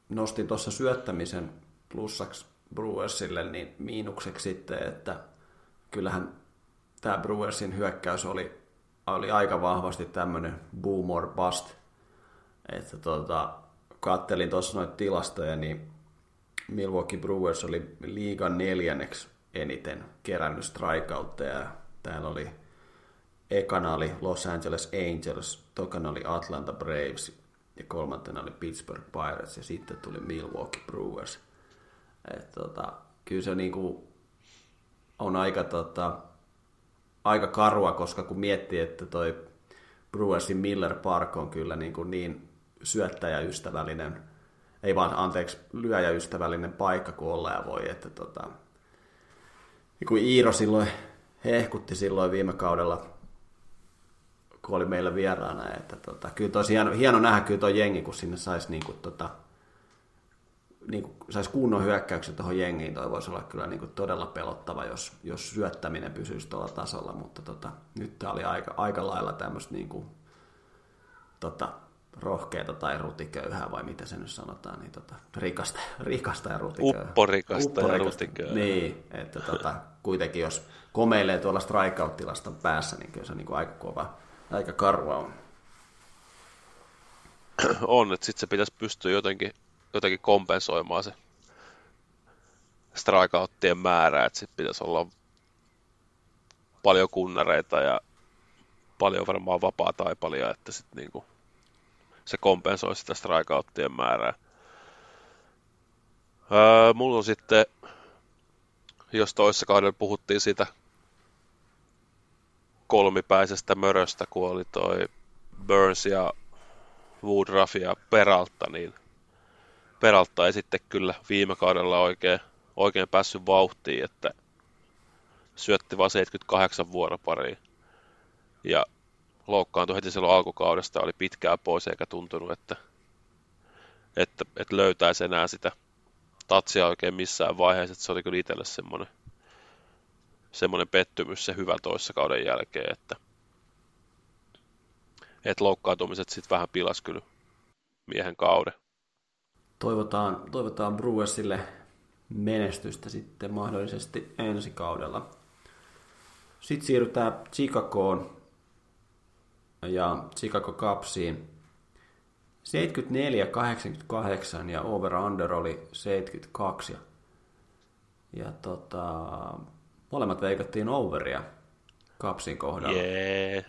nostin tuossa syöttämisen plussaksi Brewersille, niin miinukseksi sitten, että kyllähän tämä Brewersin hyökkäys oli, oli aika vahvasti tämmöinen boom or bust. Että tota, kattelin tuossa noita tilastoja, niin Milwaukee Brewers oli liigan neljänneksi eniten kerännyt strikeoutteja. Täällä oli ekana oli Los Angeles Angels, tokana oli Atlanta Braves ja kolmantena oli Pittsburgh Pirates ja sitten tuli Milwaukee Brewers. Et tota, kyllä se niinku on aika, tota, aika karua, koska kun miettii, että toi Brewersin Miller Park on kyllä niin, kuin niin syöttäjäystävällinen, ei vaan anteeksi, lyöjäystävällinen paikka kuin olla ja voi, että tota, niin kuin Iiro silloin hehkutti silloin viime kaudella, kun oli meillä vieraana, että tota, kyllä tosi hieno, hieno nähdä kyllä tuo jengi, kun sinne saisi niin kuin, tota, niin kuin, saisi kunnon hyökkäyksen tuohon jengiin, toi voisi olla kyllä niin kuin todella pelottava, jos, jos syöttäminen pysyisi tuolla tasolla, mutta tota, nyt tämä oli aika, aika lailla tämmöistä niin kuin, tota, rohkeata tai rutiköyhää, vai mitä se nyt sanotaan, niin tota, rikasta, rikasta ja rutiköyhää. Upporikasta, Upporikasta ja rutiköyhää. Niin, että tota, kuitenkin jos komeilee tuolla strikeout-tilasta päässä, niin kyllä se niin kuin aika kova, aika karua on. On, että sitten se pitäisi pystyä jotenkin jotenkin kompensoimaan se strikeouttien määrä, että sitten pitäisi olla paljon kunnareita ja paljon varmaan vapaa taipalia, että sitten niinku se kompensoi sitä strikeouttien määrää. Öö, mulla on sitten, jos toisessa kaudella puhuttiin siitä kolmipäisestä möröstä, kun oli toi Burns ja Woodruff ja Peralta, niin Peralta ei sitten kyllä viime kaudella oikein, oikein päässyt vauhtiin, että syötti vain 78 vuoropariin. Ja loukkaantui heti silloin alkukaudesta, oli pitkään pois eikä tuntunut, että, että, että löytäisi enää sitä tatsia oikein missään vaiheessa. Että se oli kyllä itselle semmoinen, semmoinen pettymys se hyvä toissa kauden jälkeen, että, että loukkaantumiset sitten vähän pilas kyllä miehen kauden toivotaan, toivotaan Brewersille menestystä sitten mahdollisesti ensi kaudella. Sitten siirrytään Chicagoon ja Chicago Cupsiin. 74-88 ja over-under oli 72. Ja, ja tota, molemmat veikattiin overia Cupsin kohdalla. Yeah.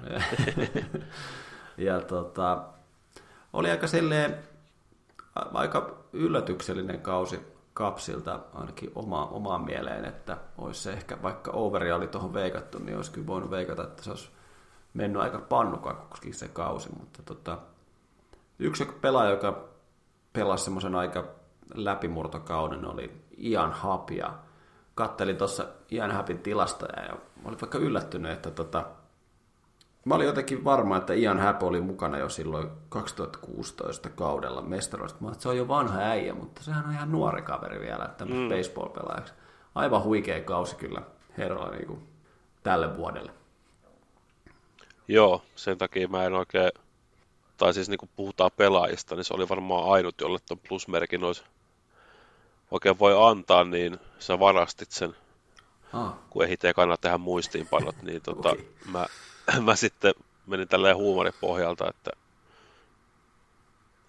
ja tota, oli aika silleen aika yllätyksellinen kausi kapsilta ainakin oma, omaan mieleen, että olisi se ehkä, vaikka overi oli tuohon veikattu, niin olisi kyllä voinut veikata, että se olisi mennyt aika pannukakuksikin se kausi, mutta tota, yksi pelaaja, joka pelasi semmoisen aika läpimurtokauden, oli Ian Happ, ja kattelin tuossa Ian Happin tilasta, ja olin vaikka yllättynyt, että tota, Mä olin jotenkin varma, että Ian Happ oli mukana jo silloin 2016 kaudella mestaroista. Mä se on jo vanha äijä, mutta sehän on ihan nuori kaveri vielä, että mm. baseball-pelaajaksi. Aivan huikea kausi kyllä herralla niin kuin tälle vuodelle. Joo, sen takia mä en oikein, tai siis niin kuin puhutaan pelaajista, niin se oli varmaan ainut, jolle tuon plusmerkin olisi oikein voi antaa, niin sä varastit sen, ah. kun ei kannata tehdä muistiinpanot, niin tota, okay. mä mä sitten menin tälleen huumoripohjalta, että,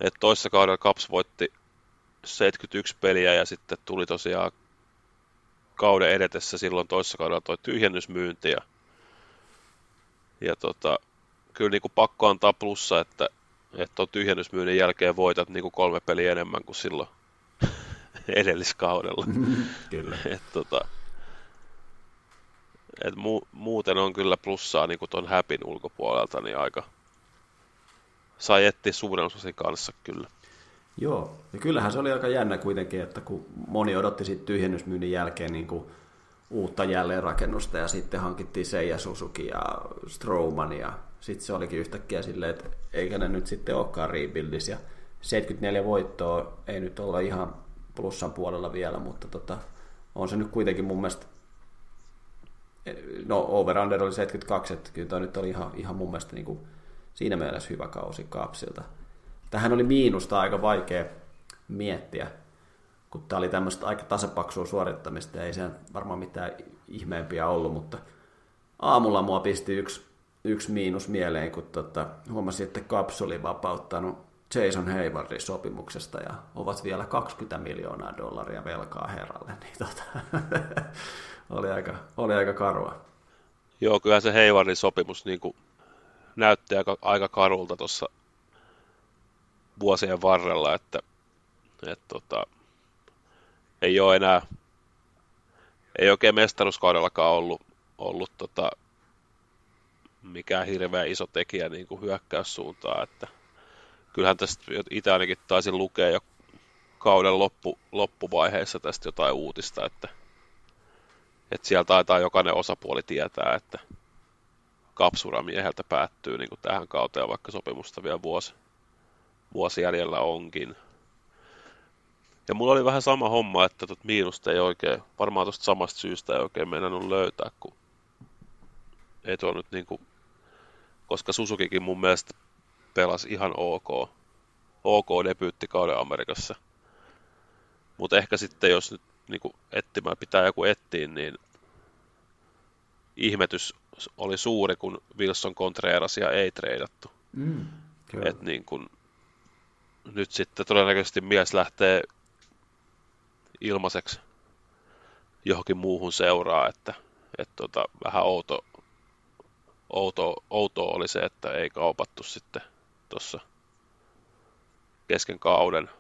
että toissa kaudella Caps voitti 71 peliä ja sitten tuli tosiaan kauden edetessä silloin toissa kaudella toi tyhjennysmyynti ja, ja tota, kyllä niin kuin pakko antaa plussa, että, että on tyhjennysmyynnin jälkeen voitat niin kuin kolme peliä enemmän kuin silloin edelliskaudella. kyllä. Et, tota, et mu- muuten on kyllä plussaa niin tuon häpin ulkopuolelta, niin aika sai etsiä suuren osasin kanssa kyllä. Joo, ja kyllähän se oli aika jännä kuitenkin, että kun moni odotti sitten tyhjennysmyynnin jälkeen niin kuin uutta jälleenrakennusta ja sitten hankittiin Seiya Suzuki ja Strowman ja sitten se olikin yhtäkkiä silleen, että eikä ne nyt sitten olekaan rebuildis ja 74 voittoa ei nyt olla ihan plussan puolella vielä, mutta tota, on se nyt kuitenkin mun mielestä no over under oli 72, että kyllä toi nyt oli ihan, ihan mun mielestä niin kuin siinä mielessä hyvä kausi Kapsilta. Tähän oli miinusta aika vaikea miettiä, kun tämä oli tämmöistä aika tasapaksua suorittamista ei se varmaan mitään ihmeempiä ollut, mutta aamulla mua pisti yksi, yksi miinus mieleen, kun tota, huomasin, että Caps oli vapauttanut Jason Haywardin sopimuksesta ja ovat vielä 20 miljoonaa dollaria velkaa herralle, niin tota, oli, aika, oli aika karua. Joo, kyllähän se Haywardin sopimus niin kuin näytti aika, aika karulta tuossa vuosien varrella, että, että tota, ei ole enää, ei oikein mestaruuskaudellakaan ollut, ollut tota, mikään hirveän iso tekijä niin kuin hyökkäyssuuntaan, että kyllähän tästä itse ainakin taisin lukea jo kauden loppu, loppuvaiheessa tästä jotain uutista, että, että siellä taitaa jokainen osapuoli tietää, että kapsura mieheltä päättyy niin tähän kauteen, vaikka sopimusta vielä vuosi, vuosi jäljellä onkin. Ja mulla oli vähän sama homma, että tot miinusta ei oikein, varmaan tuosta samasta syystä ei oikein meinannut löytää, kun ei tuo nyt niin kuin, koska Susukikin mun mielestä pelasi ihan ok, ok debyyttikauden Amerikassa. Mutta ehkä sitten, jos nyt niin kuin etsimään pitää joku etsiä, niin ihmetys oli suuri, kun Wilson Contrerasia ei treidattu. Mm, Et niin kun, nyt sitten todennäköisesti mies lähtee ilmaiseksi johonkin muuhun seuraa, että, että tota, vähän outo, outo, outo oli se, että ei kaupattu sitten tuossa kesken kauden,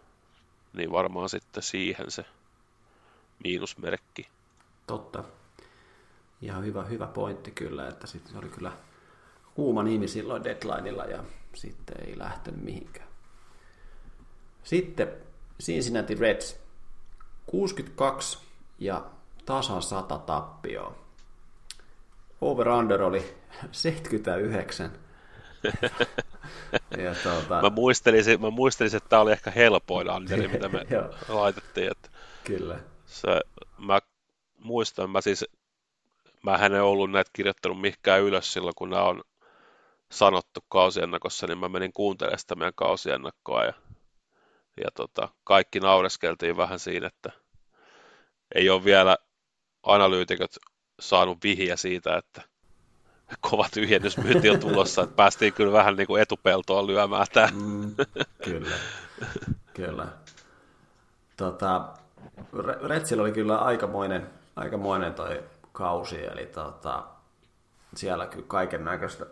niin varmaan sitten siihen se miinusmerkki. Totta. Ihan hyvä, hyvä pointti kyllä, että sitten se oli kyllä kuuma nimi silloin deadlineilla ja sitten ei lähtenyt mihinkään. Sitten Cincinnati Reds 62 ja tasan 100 tappioa. Over-under oli 79. ja tuota... mä, muistelisin, mä muistelisin, että tämä oli ehkä helpoin underi, mitä me laitettiin. Että Kyllä. Se, mä muistan, mä siis mä en ollut näitä kirjoittanut mihinkään ylös silloin, kun nämä on sanottu kausiennakossa, niin mä menin kuuntelemaan sitä meidän kausiennakkoa ja, ja tota, kaikki naureskeltiin vähän siinä, että ei ole vielä analyytikot saanut vihiä siitä, että kova tyhjennysmyynti on tulossa, että päästiin kyllä vähän niin kuin etupeltoa lyömään tämä. Mm, kyllä, kyllä. Tota, Retsillä oli kyllä aikamoinen, aikamoinen toi kausi, eli tota, siellä kyllä kaiken näköistä,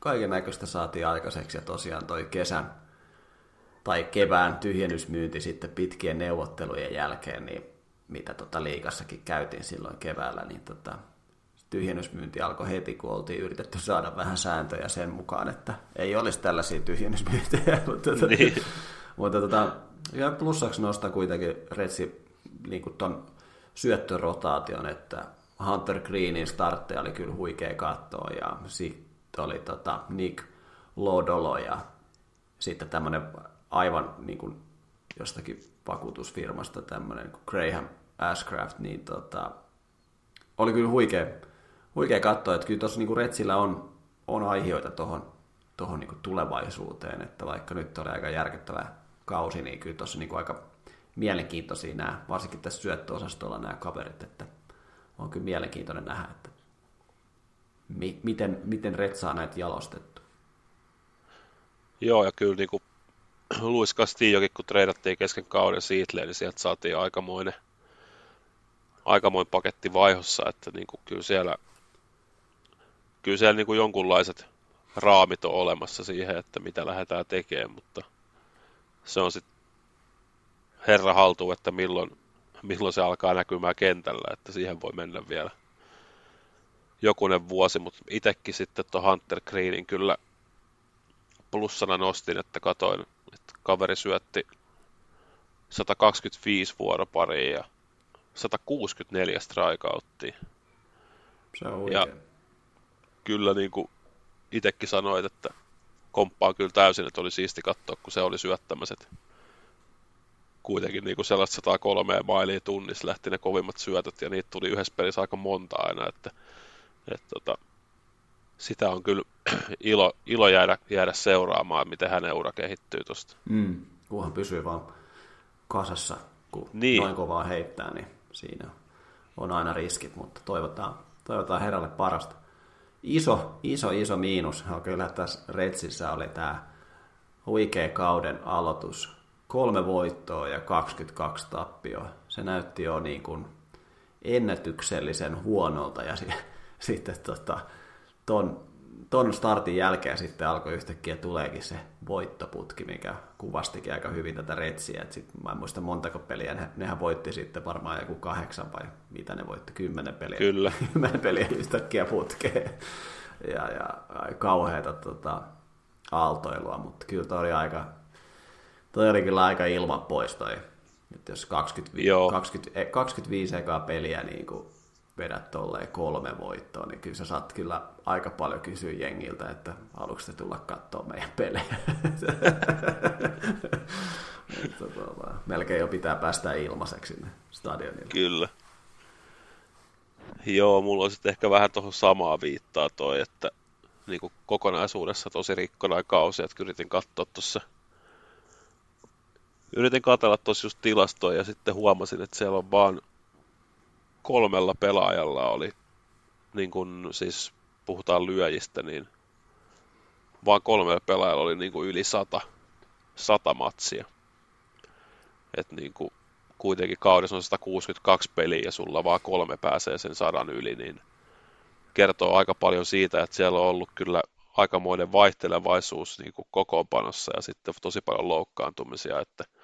kaiken näköistä saatiin aikaiseksi, ja tosiaan toi kesän tai kevään tyhjennysmyynti sitten pitkien neuvottelujen jälkeen, niin mitä tota liikassakin käytiin silloin keväällä, niin tota, tyhjennysmyynti alkoi heti, kun oltiin yritetty saada vähän sääntöjä sen mukaan, että ei olisi tällaisia tyhjennysmyyntejä. mutta tota, niin. mutta tota, ja plussaksi nostaa kuitenkin Retsi niin ton syöttörotaation, että Hunter Greenin startteja oli kyllä huikea katsoa ja sitten oli tota Nick Lodolo ja sitten tämmöinen aivan niin kuin jostakin vakuutusfirmasta tämmöinen kuin Graham Ashcraft, niin tota, oli kyllä huikea, huikea katsoa, että kyllä tuossa niin Retsillä on, on aiheita tuohon tohon niin tulevaisuuteen, että vaikka nyt oli aika järkyttävä kausi, niin kyllä tuossa niin aika mielenkiintoisia nämä, varsinkin tässä syöttöosastolla nämä kaverit, että on kyllä mielenkiintoinen nähdä, että mi- miten, miten Red saa näitä jalostettu. Joo, ja kyllä niin kuin Luis Castillokin, kun treidattiin kesken kauden Seatleen, niin sieltä saatiin aikamoinen, aikamoinen paketti vaihossa, että niin kuin kyllä siellä, kyllä siellä niin kuin jonkunlaiset raamit on olemassa siihen, että mitä lähdetään tekemään, mutta se on sitten herra haltuu, että milloin, milloin se alkaa näkymään kentällä, että siihen voi mennä vielä jokunen vuosi, mutta itsekin sitten tuon Hunter Greenin kyllä plussana nostin, että katoin, että kaveri syötti 125 vuoropariin ja 164 strikeouttia. Se on huikea. Ja kyllä niin kuin itsekin sanoit, että komppaa kyllä täysin, että oli siisti katsoa, kun se oli syöttämässä. Kuitenkin niin kuin sellaista 103 mailia tunnissa lähti ne kovimmat syötöt, ja niitä tuli yhdessä pelissä aika monta aina, että, että tota, sitä on kyllä ilo, ilo jäädä, jäädä seuraamaan, miten hänen ura kehittyy tuosta. Mm, kunhan pysyy vaan kasassa, kun niin. noin kovaa heittää, niin siinä on aina riskit, mutta toivotaan, toivotaan herralle parasta. Iso, iso, iso miinus on kyllä tässä Retsissä oli tämä huikea kauden aloitus. Kolme voittoa ja 22 tappioa. Se näytti jo niin kuin ennätyksellisen huonolta ja sitten tota, ton ton startin jälkeen sitten alkoi yhtäkkiä tuleekin se voittoputki, mikä kuvastikin aika hyvin tätä retsiä. Et sit, mä en muista montako peliä, ne, nehän voitti sitten varmaan joku kahdeksan vai mitä ne voitti, kymmenen peliä. Kyllä. kymmenen peliä yhtäkkiä putkeen. Ja, ja kauheata tota, aaltoilua, mutta kyllä toi oli aika, toi oli kyllä aika ilman pois toi. Että jos 25, 20, 25 ekaa peliä niin kuin vedät tolleen kolme voittoa, niin kyllä sä saat kyllä aika paljon kysyä jengiltä, että haluatko te tulla katsoa meidän pelejä. että, tuota, melkein jo pitää päästä ilmaiseksi sinne stadionille. Kyllä. Joo, mulla on sitten ehkä vähän tuohon samaa viittaa toi, että niin kuin kokonaisuudessa tosi rikkonainen kausi, että yritin katsoa tuossa yritin katsella tuossa just tilastoja ja sitten huomasin, että siellä on vaan kolmella pelaajalla oli, niin kun siis puhutaan lyöjistä, niin vaan kolmella pelaajalla oli niin kuin yli sata, sata matsia. Et niin kuin kuitenkin kaudessa on 162 peliä ja sulla vaan kolme pääsee sen sadan yli, niin kertoo aika paljon siitä, että siellä on ollut kyllä aikamoinen vaihtelevaisuus niin kuin kokoonpanossa ja sitten tosi paljon loukkaantumisia, että –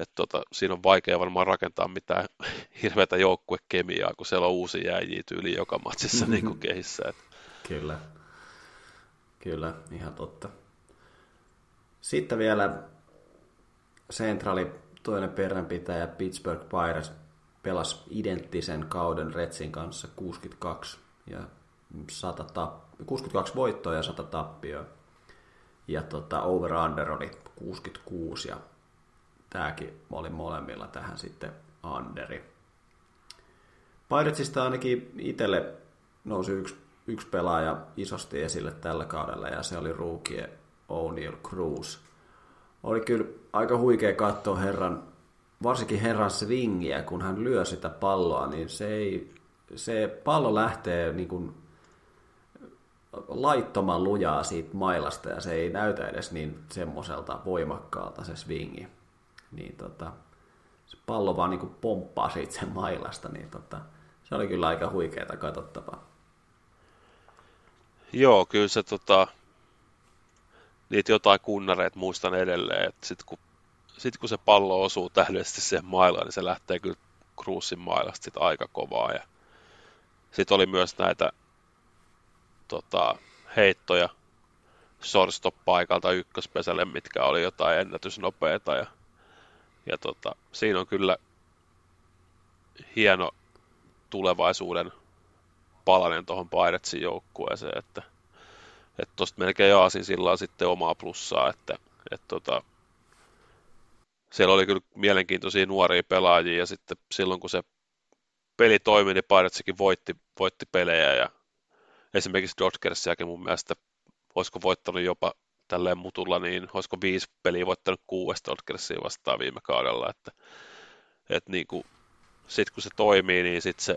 et tota, siinä on vaikea varmaan rakentaa mitään hirveätä joukkuekemiaa, kun siellä on uusi jääjiä tyyli joka matsissa niin kuin kehissä. Et. Kyllä. Kyllä, ihan totta. Sitten vielä Centrali toinen peränpitäjä Pittsburgh Pirates pelasi identtisen kauden Retsin kanssa 62 ja 100 tapp- 62 voittoa ja 100 tappioa. Ja tota, over-under oli 66 ja tämäkin oli molemmilla tähän sitten Anderi. Piratesista ainakin itselle nousi yksi, yksi pelaaja isosti esille tällä kaudella ja se oli rookie O'Neill Cruz. Oli kyllä aika huikea katsoa herran, varsinkin herran swingiä, kun hän lyö sitä palloa, niin se, ei, se pallo lähtee niin kuin laittoman lujaa siitä mailasta ja se ei näytä edes niin semmoiselta voimakkaalta se swingi niin tota, se pallo vaan niin pomppaa siitä sen mailasta, niin tota, se oli kyllä aika huikeaa katsottavaa. Joo, kyllä se tota, niitä jotain kunnareita muistan edelleen, että sit kun, sit kun se pallo osuu täydellisesti siihen mailaan, niin se lähtee kyllä Cruisin mailasta sit aika kovaa. Ja sitten oli myös näitä tota, heittoja shortstop-paikalta ykköspesälle, mitkä oli jotain ennätysnopeita ja ja tota, siinä on kyllä hieno tulevaisuuden palanen tuohon Piratesin joukkueeseen, että että tuosta melkein aasin sillä sitten omaa plussaa, että että tota, siellä oli kyllä mielenkiintoisia nuoria pelaajia ja sitten silloin kun se peli toimi, niin Piratetsikin voitti, voitti pelejä ja esimerkiksi Dodgersiakin mun mielestä olisiko voittanut jopa tälleen mutulla, niin olisiko viisi peliä voittanut kuudesta Dodgersia vastaan viime kaudella, että, että niin kuin, sit kun se toimii, niin sitten se,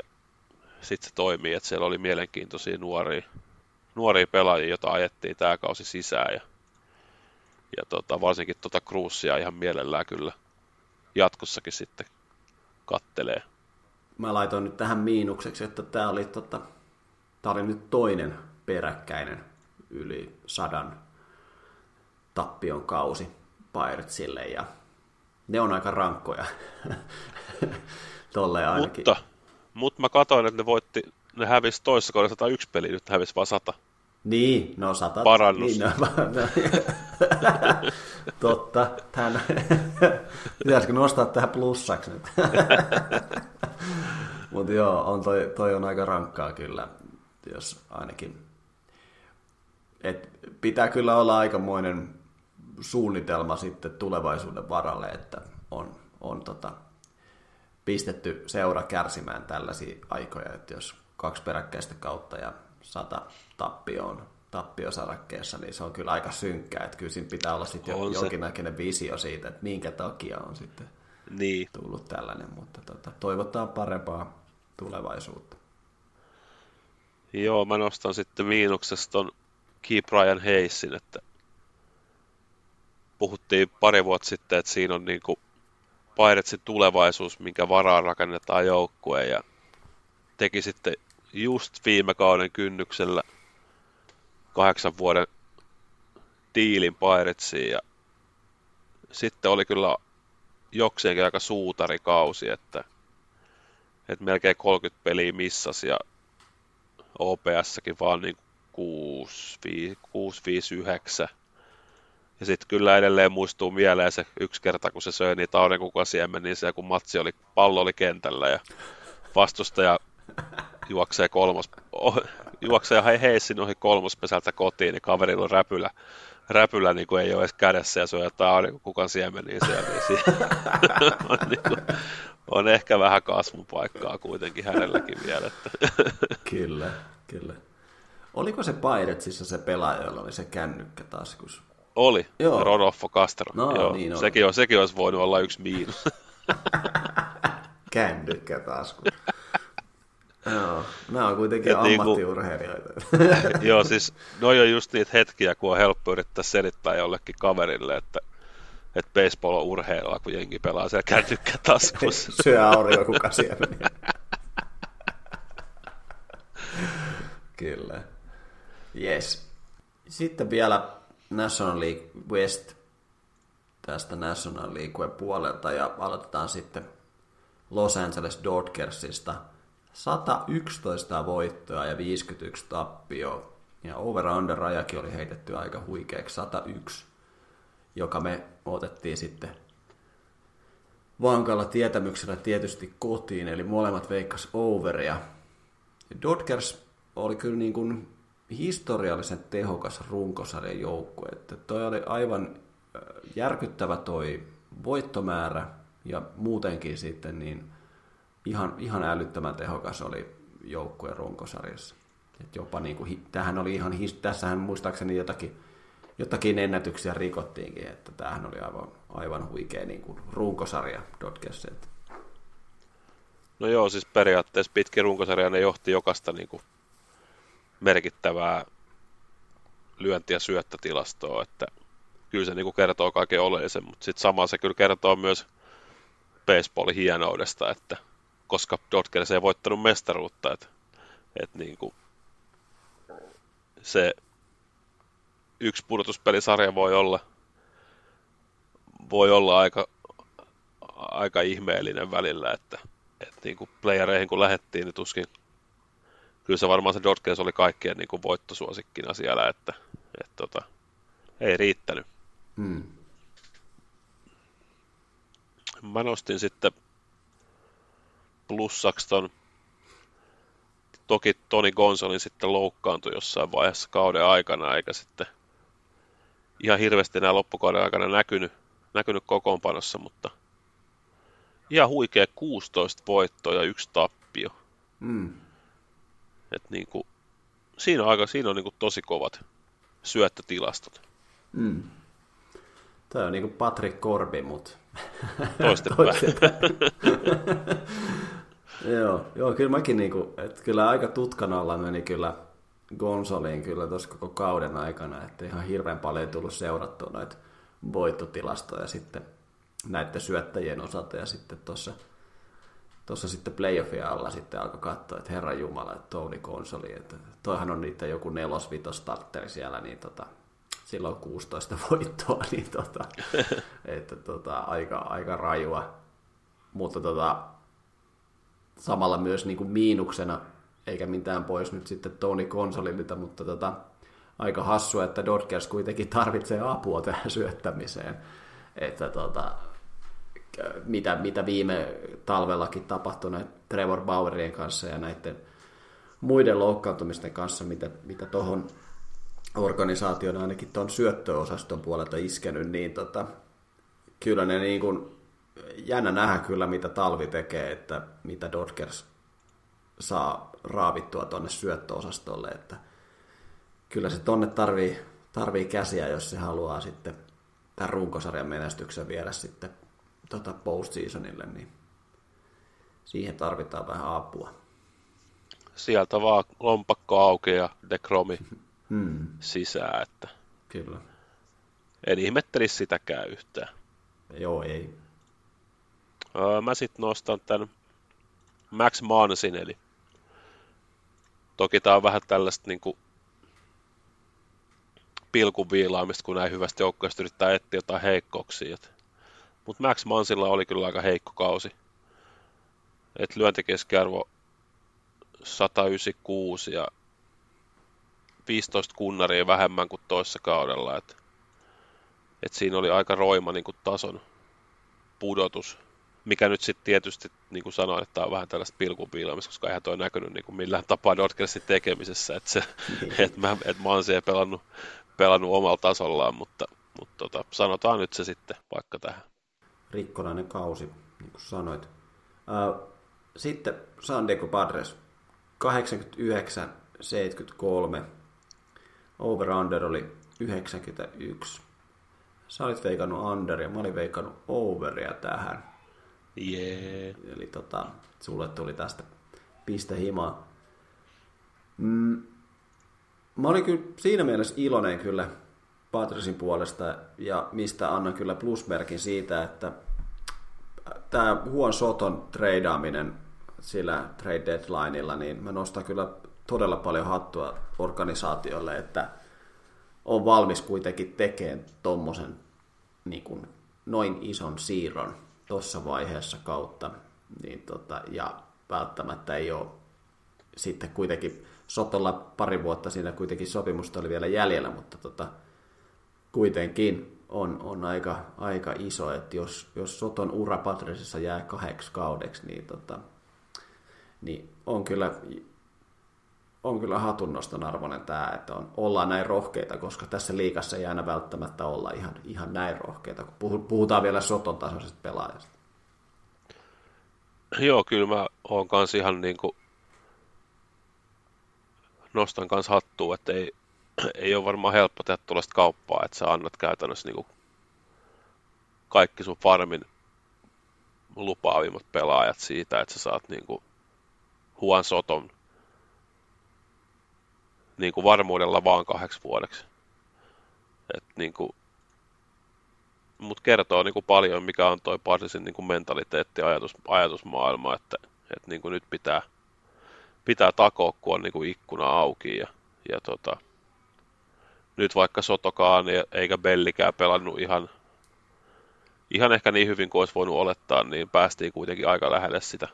sit se toimii, että siellä oli mielenkiintoisia nuoria, nuoria pelaajia, joita ajettiin tämä kausi sisään ja, ja tota, varsinkin tuota Cruisia ihan mielellään kyllä jatkossakin sitten kattelee. Mä laitoin nyt tähän miinukseksi, että tämä oli, tota, tää oli nyt toinen peräkkäinen yli sadan tappion kausi Piratesille ja ne on aika rankkoja. Tolle ainakin. Mutta, mutta mä katsoin, että ne voitti, ne hävisi toisessa kohdassa 101 peliä, nyt hävisi vain 100. Niin, no 100. Parannus. Niin, no, no, totta. Tän, pitäisikö nostaa tähän plussaksi nyt? Mutta joo, on toi, toi, on aika rankkaa kyllä, jos ainakin. Et pitää kyllä olla aikamoinen suunnitelma sitten tulevaisuuden varalle, että on, on tota, pistetty seura kärsimään tällaisia aikoja, että jos kaksi peräkkäistä kautta ja sata tappioon tappiosarakkeessa, niin se on kyllä aika synkkää, että kyllä siinä pitää olla sitten jo, jonkinnäköinen visio siitä, että minkä takia on sitten niin. tullut tällainen, mutta tota, toivotaan parempaa tulevaisuutta. Joo, mä nostan sitten miinuksesta ton Key Brian Hayesin, että puhuttiin pari vuotta sitten, että siinä on niinku Piratesin tulevaisuus, minkä varaan rakennetaan joukkue ja teki sitten just viime kauden kynnyksellä kahdeksan vuoden diilin Piratesiin ja sitten oli kyllä jokseenkin aika suutarikausi, että, että melkein 30 peliä missas ja OPS-säkin vaan niin 6, 5, 6, 5, 9. Ja sitten kyllä edelleen muistuu mieleen se yksi kerta, kun se söi niitä aurinkukasiemmen, niin se kun matsi oli, pallo oli kentällä ja vastustaja juoksee kolmos, oh, juoksee hei heissin ohi kolmospesältä kotiin, niin kaverilla on räpylä, räpylä niin kuin ei ole edes kädessä ja se on jotain aurinkokukan siemeniä siellä, niin on, niin kuin, on, ehkä vähän kasvupaikkaa kuitenkin hänelläkin vielä. Että. kyllä, kyllä. Oliko se Piratesissa se pelaaja, jolla oli se kännykkä taskus? Oli, Joo. Rodolfo Castro. No, Joo. Niin sekin, on, sekin olisi voinut olla yksi miinus. kännykkä taskus. Joo, nämä on kuitenkin Et niinku- ammattiurheilijoita. Niinku, joo, siis noi on just niitä hetkiä, kun on helppo yrittää selittää jollekin kaverille, että että baseball on urheilua, kun jengi pelaa siellä kännykkä taskussa. Syö aurinkokuka siemeniä. Kyllä. Yes. Sitten vielä National League West tästä National League puolelta ja aloitetaan sitten Los Angeles Dodgersista – 111 voittoa ja 51 tappio. Ja over-under rajakin oli heitetty aika huikeaksi 101, joka me otettiin sitten vankalla tietämyksellä tietysti kotiin, eli molemmat veikkas overia. Dodgers oli kyllä niin kuin historiallisen tehokas runkosarjan joukkue. Että toi oli aivan järkyttävä toi voittomäärä ja muutenkin sitten niin ihan, ihan älyttömän tehokas oli joukkueen runkosarjassa. Et jopa niin kuin, tämähän oli ihan, tässähän muistaakseni jotakin, jotakin ennätyksiä rikottiinkin, että tämähän oli aivan, aivan huikea niin kuin runkosarja Dodgersilta. No joo, siis periaatteessa pitkin runkosarja ne johti jokaista niin kuin merkittävää lyönti- ja syöttötilastoa, että kyllä se niin kertoo kaiken oleellisen, mutta sitten sama se kyllä kertoo myös baseballin hienoudesta, että koska Dodgers ei voittanut mestaruutta. Että, että niin kuin se yksi pudotuspelisarja voi olla, voi olla aika, aika ihmeellinen välillä, että, että niin kuin playereihin kun lähdettiin, niin tuskin kyllä se varmaan se Dodgers oli kaikkien niin kuin voittosuosikkina siellä, että, että tota, ei riittänyt. Hmm. Mä nostin sitten plussaksi ton, toki Toni Gonsolin sitten loukkaantui jossain vaiheessa kauden aikana, eikä sitten ihan hirveästi enää loppukauden aikana näkynyt, näkynyt kokoonpanossa, mutta ihan huikea 16 voittoa ja yksi tappio. Mm. Et niin kuin, siinä on, aika, siinä on niin kuin tosi kovat syöttötilastot. Mm. Tämä on niin kuin Patrick Korbi, mutta toistepäin. joo, joo, kyllä mäkin niinku, että kyllä aika tutkan alla meni kyllä Gonsoliin kyllä tuossa koko kauden aikana, että ihan hirveän paljon tullut seurattua noita voittotilastoja sitten näiden syöttäjien osalta ja sitten tuossa tuossa sitten playoffia alla sitten alkoi katsoa, että herra Jumala, että Tony Konsoli, että toihan on niitä joku nelos starteri siellä, niin tota, silloin 16 voittoa, niin tota, että tota, aika, aika rajua. Mutta tota, samalla myös niin kuin miinuksena, eikä mitään pois nyt sitten Tony Konsolilta, mutta tota, aika hassua, että Dodgers kuitenkin tarvitsee apua tähän syöttämiseen. Että tota, mitä, mitä viime talvellakin tapahtui Trevor Bauerien kanssa ja näiden muiden loukkaantumisten kanssa, mitä, mitä tuohon organisaation ainakin tuon syöttöosaston puolelta iskenyt, niin tota, kyllä ne niin kuin, jännä nähdä kyllä, mitä talvi tekee, että mitä Dodgers saa raavittua tuonne syöttöosastolle, että kyllä se tonne tarvii, tarvii käsiä, jos se haluaa sitten tämän runkosarjan menestyksen viedä sitten tota postseasonille, niin siihen tarvitaan vähän apua. Sieltä vaan lompakko auki ja dekromi hmm. sisään, että Kyllä. en ihmettelisi sitäkään yhtään. Joo, ei. Öö, mä sitten nostan tämän Max Mansin, eli toki tää on vähän tällaista niinku pilkun viilaamista, kun näin hyvästi joukkueesta yrittää etsiä jotain heikkouksia. Mutta Max Mansilla oli kyllä aika heikko kausi. Et lyöntikeskiarvo 196 ja 15 kunnaria vähemmän kuin toissa kaudella. Et, et siinä oli aika roima niin kuin tason pudotus, mikä nyt sitten tietysti, niin kuin sanoin, että tämä on vähän tällaista pilkun koska eihän toi näkynyt niin kuin millään tapaa Dodgersin tekemisessä, että se, niin. et mä, et Mansi ei pelannut, pelannut omalla tasollaan, mutta, mutta tota, sanotaan nyt se sitten vaikka tähän. Rikkonainen kausi, niin kuin sanoit. Sitten San Diego Padres 89-73. Over-under oli 91. Sä olit veikannut under ja mä olin veikannut overia tähän. Yeah. Eli tota, sulle tuli tästä piste himaa. Mm, mä olin kyllä siinä mielessä iloinen kyllä Patrisin puolesta ja mistä annan kyllä plusmerkin siitä, että tämä Huon Soton treidaaminen sillä trade deadlineilla, niin mä nostan kyllä todella paljon hattua organisaatiolle, että on valmis kuitenkin tekemään tuommoisen niin noin ison siirron tuossa vaiheessa kautta. Niin tota, ja välttämättä ei ole sitten kuitenkin Sotolla pari vuotta siinä kuitenkin sopimusta oli vielä jäljellä, mutta tota, kuitenkin on, on aika, aika iso, että jos, jos Soton ura Patrisissa jää kahdeksi kaudeksi, niin, tota, niin on kyllä on kyllä hatunnoston arvoinen tämä, että on, ollaan näin rohkeita, koska tässä liikassa ei aina välttämättä olla ihan, ihan näin rohkeita, kun puhutaan vielä Soton tasoisesta pelaajasta. Joo, kyllä mä oon kanssa ihan niin kuin nostan kanssa hattua, että ei, ei ole varmaan helppo tehdä tuollaista kauppaa, että sä annat käytännössä niin kuin kaikki sun farmin lupaavimmat pelaajat siitä, että sä saat niin kuin Huan Soton niin kuin varmuudella vaan kahdeksi vuodeksi. Et niin kuin, mut kertoo niin kuin paljon, mikä on toi Parsisin niin kuin mentaliteetti ja ajatus, ajatusmaailma, että, että niin kuin nyt pitää, pitää takoa, kun on niin kuin ikkuna auki. Ja, ja tota, nyt vaikka Sotokaan eikä Bellikään pelannut ihan, ihan ehkä niin hyvin kuin olisi voinut olettaa, niin päästiin kuitenkin aika lähelle sitä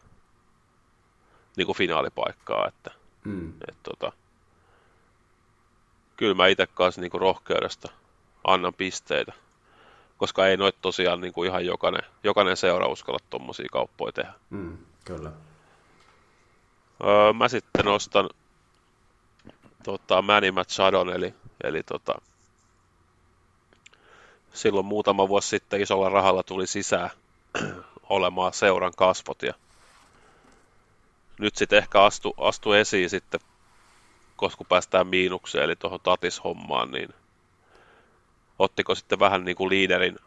niin kuin finaalipaikkaa. Että, mm. et, tota, kyllä mä itse kanssa niin kuin rohkeudesta annan pisteitä, koska ei noit tosiaan niin kuin ihan jokainen, jokainen seura uskalla tuommoisia kauppoja tehdä. Mm, kyllä. Öö, mä sitten nostan tota, Manny Machadon, eli, eli tota, silloin muutama vuosi sitten isolla rahalla tuli sisään olemaan seuran kasvot ja nyt sitten ehkä astu, astu esiin sitten koska kun päästään miinukseen, eli tuohon Tatis-hommaan, niin ottiko sitten vähän niin kuin liiderin,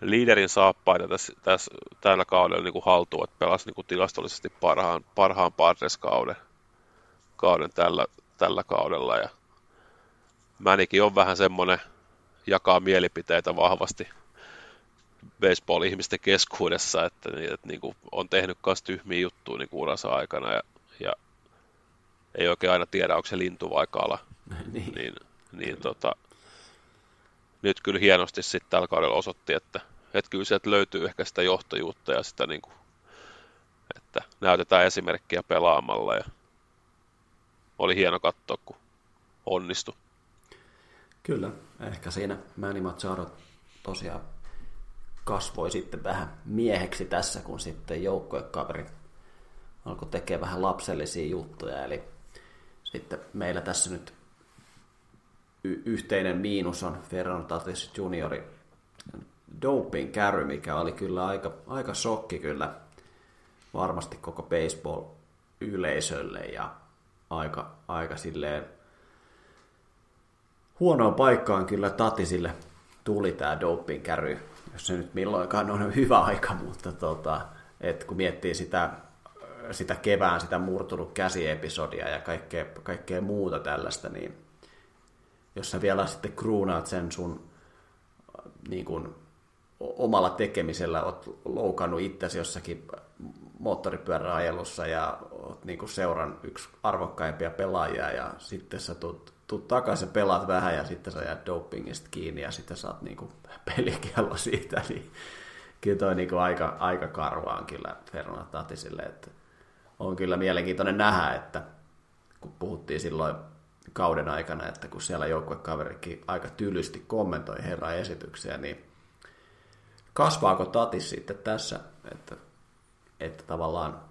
liiderin saappaita tässä, tässä, tällä kaudella niin kuin haltuun, että pelasi niin kuin tilastollisesti parhaan, parhaan Padres-kauden kauden tällä, tällä kaudella. Ja Mänikin on vähän semmoinen, jakaa mielipiteitä vahvasti baseball-ihmisten keskuudessa, että, että niin kuin on tehnyt myös tyhmiä juttuja niin uransa aikana ja, ja ei oikein aina tiedä, onko se lintu vai kala. niin. niin, niin tota, nyt kyllä hienosti sitten tällä kaudella osoitti, että, että kyllä sieltä löytyy ehkä sitä johtajuutta ja sitä niin kuin, että näytetään esimerkkiä pelaamalla ja oli hieno katsoa, kun onnistui. Kyllä, ehkä siinä Manny Machado tosiaan kasvoi sitten vähän mieheksi tässä, kun sitten joukkuekaverit alkoi tekemään vähän lapsellisia juttuja. Eli sitten meillä tässä nyt y- yhteinen miinus on Ferran Tatis juniori doping käry, mikä oli kyllä aika, aika shokki kyllä varmasti koko baseball-yleisölle ja aika, aika silleen huonoon paikkaan kyllä Tatisille tuli tämä doping käry, jos se nyt milloinkaan on hyvä aika, mutta tota, et kun miettii sitä, sitä kevään, sitä murtunut käsiepisodia ja kaikkea, kaikkea muuta tällaista, niin jos sä vielä sitten kruunaat sen sun niin kuin, omalla tekemisellä, oot loukannut itsesi jossakin moottoripyöräajelussa ja oot niin seuran yksi arvokkaimpia pelaajia ja sitten sä tuut, tuut takaisin, pelaat vähän ja sitten sä jäät dopingista kiinni ja sitten saat niin kuin pelikiello siitä, niin kyllä toi niin kuin aika, aika karvaan kyllä Fernand Tatisille, että on kyllä mielenkiintoinen nähdä, että kun puhuttiin silloin kauden aikana, että kun siellä joukkuekaverikin aika tylysti kommentoi herran esityksiä, niin kasvaako Tatis sitten tässä, että, että tavallaan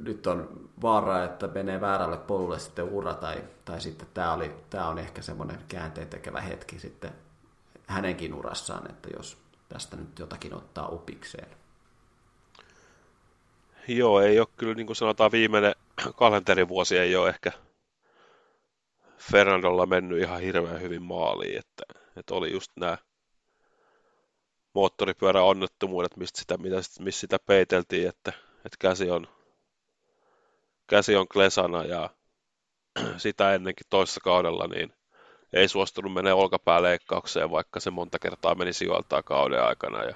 nyt on vaara, että menee väärälle polulle sitten ura, tai, tai sitten tämä, oli, tämä on ehkä semmoinen käänteen tekevä hetki sitten hänenkin urassaan, että jos tästä nyt jotakin ottaa upikseen. Joo, ei ole kyllä, niin kuin sanotaan, viimeinen kalenterivuosi ei ole ehkä Fernandolla mennyt ihan hirveän hyvin maaliin, että, että oli just nämä moottoripyörän onnettomuudet, mistä sitä, missä sitä peiteltiin, että, että käsi on käsi on klesana ja sitä ennenkin toisessa kaudella niin ei suostunut mennä olkapääleikkaukseen, vaikka se monta kertaa meni sijoiltaan kauden aikana. Ja,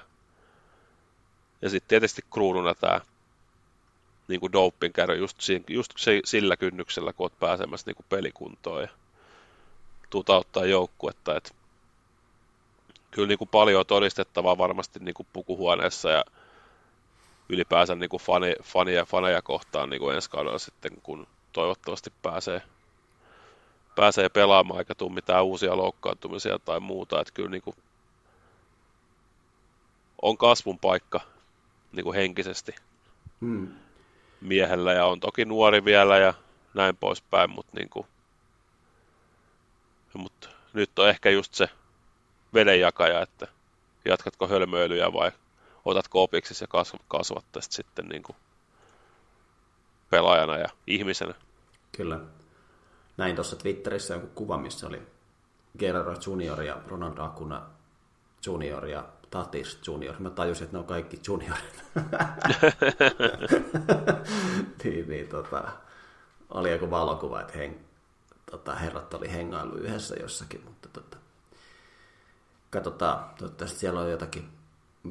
ja sitten tietysti kruununa tämä niin kuin doping käy just, just sillä kynnyksellä, kun olet pääsemässä niin kuin pelikuntoon ja tutauttaa joukkuetta. Et kyllä niin kuin paljon todistettavaa varmasti niin kuin pukuhuoneessa ja ylipäänsä niin kuin fani, fania, faneja kohtaan niin kuin ensi kaudella sitten, kun toivottavasti pääsee, pääsee pelaamaan eikä tule mitään uusia loukkaantumisia tai muuta. Että kyllä niin kuin on kasvun paikka niin kuin henkisesti hmm. miehellä ja on toki nuori vielä ja näin poispäin, mutta, niin kuin, mutta nyt on ehkä just se vedenjakaja, että jatkatko hölmöilyjä vai otatko opiksi ja kasvat, kasvat tästä sitten niin kuin pelaajana ja ihmisenä. Kyllä. Näin tuossa Twitterissä joku kuva, missä oli Guerrero Junior ja Ronald Acuna Junior ja Tatis Junior. Mä tajusin, että ne on kaikki juniorit. niin, niin, tota, oli joku valokuva, että heng, tota, herrat oli hengailu yhdessä jossakin, mutta tota, katsotaan, toivottavasti siellä on jotakin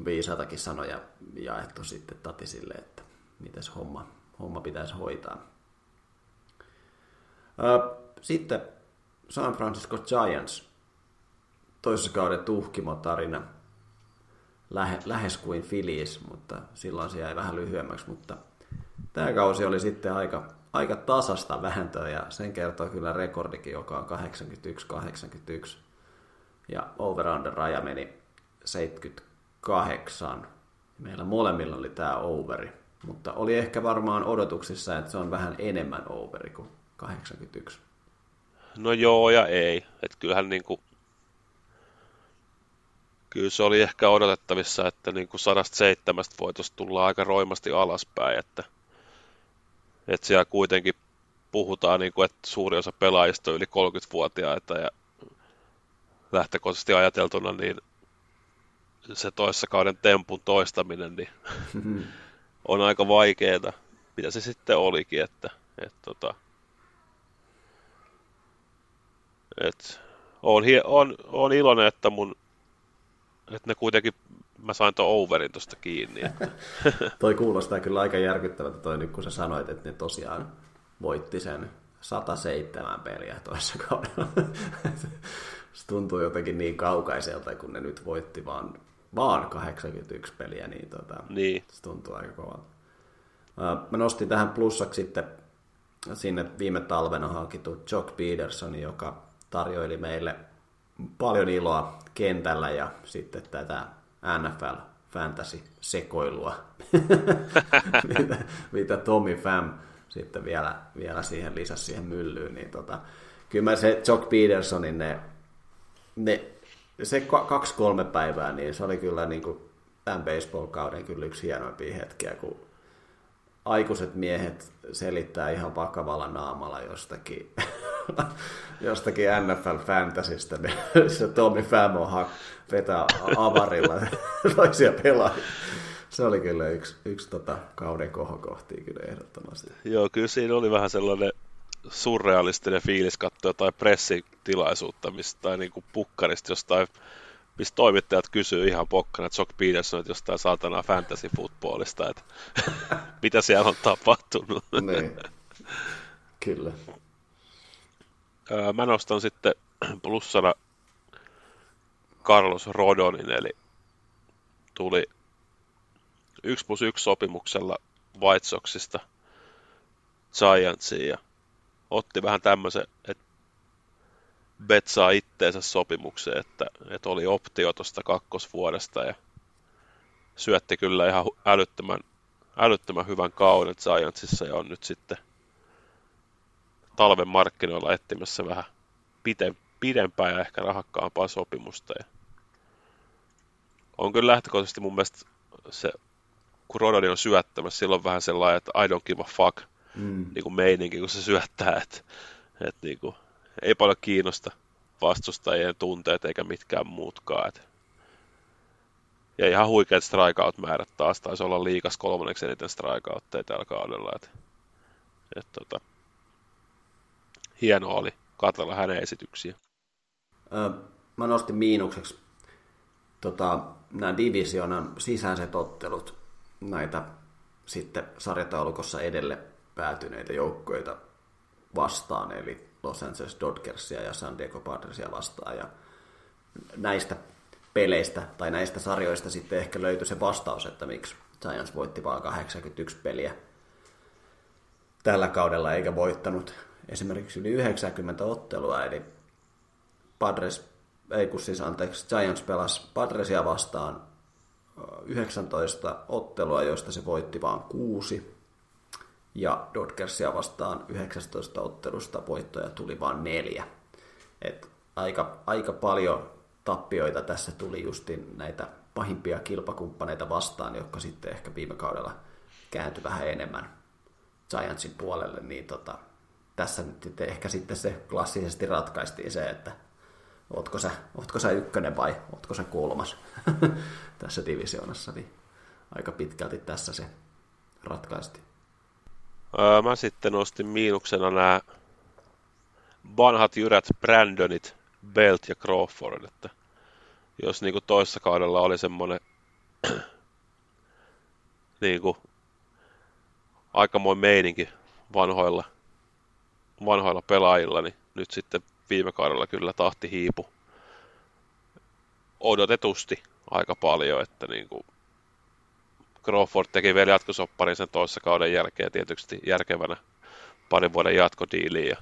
viisaitakin sanoja jaettu sitten Tatisille, että miten homma, homma pitäisi hoitaa. Sitten San Francisco Giants, toisessa kauden tuhkimotarina, lähe, lähes kuin Phillies, mutta silloin se jäi vähän lyhyemmäksi, mutta tämä kausi oli sitten aika, aika tasasta vähentöä ja sen kertoo kyllä rekordikin, joka on 81-81 ja over-under raja meni 70 kahdeksan. Meillä molemmilla oli tämä overi, mutta oli ehkä varmaan odotuksissa, että se on vähän enemmän overi kuin 81. No joo ja ei. Että kyllähän niin kuin, kyllä se oli ehkä odotettavissa, että niin kuin 107 voitosta tulla aika roimasti alaspäin, että, että siellä kuitenkin puhutaan, niin kuin, että suuri osa pelaajista on yli 30-vuotiaita ja lähtökohtaisesti ajateltuna, niin se toissa kauden tempun toistaminen niin on aika vaikeeta, mitä se sitten olikin, että et, tota, et, on, on, on, iloinen, että mun että ne kuitenkin, mä sain tuon overin tuosta kiinni. Että. toi kuulostaa kyllä aika järkyttävältä toi nyt, kun sä sanoit, että ne tosiaan voitti sen 107 peliä toisessa kaudella. se tuntuu jotenkin niin kaukaiselta, kun ne nyt voitti vaan vaan 81 peliä, niin, tota, niin. se tuntuu aika kovalta. Mä nostin tähän plussaksi sitten sinne viime talvena hankittu Jock Peterson, joka tarjoili meille paljon iloa kentällä ja sitten tätä NFL fantasy-sekoilua, mitä, mitä Tommy Fam sitten vielä, vielä siihen lisäsi siihen myllyyn, niin tota, kyllä mä se Jock Petersonin ne, ne se kaksi-kolme päivää, niin se oli kyllä niin kuin tämän baseball-kauden kyllä yksi hienoimpia hetkiä, kun aikuiset miehet selittää ihan vakavalla naamalla jostakin, jostakin NFL Fantasystä, niin se Tommy Famo vetää avarilla toisia pelaajia. Se oli kyllä yksi, yksi tota, kauden kohokohtia kyllä ehdottomasti. Joo, kyllä siinä oli vähän sellainen surrealistinen fiilis katsoa jotain pressitilaisuutta mistä, tai niin kuin pukkarista jostain, mistä toimittajat kysyy ihan pokkana Jock Peterson, että jostain saatana fantasy footballista, että mitä siellä on tapahtunut. niin. Kyllä. Mä nostan sitten plussana Carlos Rodonin, eli tuli 1 plus 1 sopimuksella White Soxista Giantsiin ja otti vähän tämmöisen, että betsaa itteensä sopimukseen, että, että oli optio tuosta kakkosvuodesta ja syötti kyllä ihan älyttömän, älyttömän hyvän kauden Giantsissa ja on nyt sitten talven markkinoilla etsimässä vähän pidempää ja ehkä rahakkaampaa sopimusta. Ja on kyllä lähtökohtaisesti mun mielestä se, kun Rodoni on syöttämässä, silloin vähän sellainen, että I don't give a fuck mm. niin kuin meininki, kun se syöttää, että, että niin kuin, ei paljon kiinnosta vastustajien tunteet eikä mitkään muutkaan. Että. Ja ihan huikeat strikeout-määrät taas, taisi olla liikas kolmanneksi eniten strikeoutteja tällä kaudella. Että, että, tota, hienoa oli katsella hänen esityksiä. Öö, mä nostin miinukseksi tota, nämä divisionan sisäiset ottelut, näitä sitten sarjataulukossa edelle päätyneitä joukkoita vastaan, eli Los Angeles Dodgersia ja San Diego Padresia vastaan. Ja näistä peleistä tai näistä sarjoista sitten ehkä löytyi se vastaus, että miksi Giants voitti vain 81 peliä tällä kaudella eikä voittanut esimerkiksi yli 90 ottelua, eli Padres, ei kun siis anteeksi, Giants pelasi Padresia vastaan 19 ottelua, joista se voitti vain kuusi, ja Dodgersia vastaan 19 ottelusta voittoja tuli vain neljä. Et aika, aika paljon tappioita tässä tuli justin näitä pahimpia kilpakumppaneita vastaan, jotka sitten ehkä viime kaudella kääntyi vähän enemmän Giantsin puolelle, niin tota, tässä nyt ehkä sitten se klassisesti ratkaistiin se, että ootko sä, ootko sä ykkönen vai ootko sä kolmas tässä divisioonassa, niin aika pitkälti tässä se ratkaistiin. Öö, mä sitten nostin miinuksena nämä vanhat jyrät Brandonit, Belt ja Crawford, että jos niinku toissa kaudella oli semmoinen niinku aikamoin meininki vanhoilla, vanhoilla pelaajilla, niin nyt sitten viime kaudella kyllä tahti hiipu odotetusti aika paljon, että niinku Crawford teki vielä jatkosopparin sen toissa kauden jälkeen tietysti järkevänä parin vuoden jatkodiiliin. Ja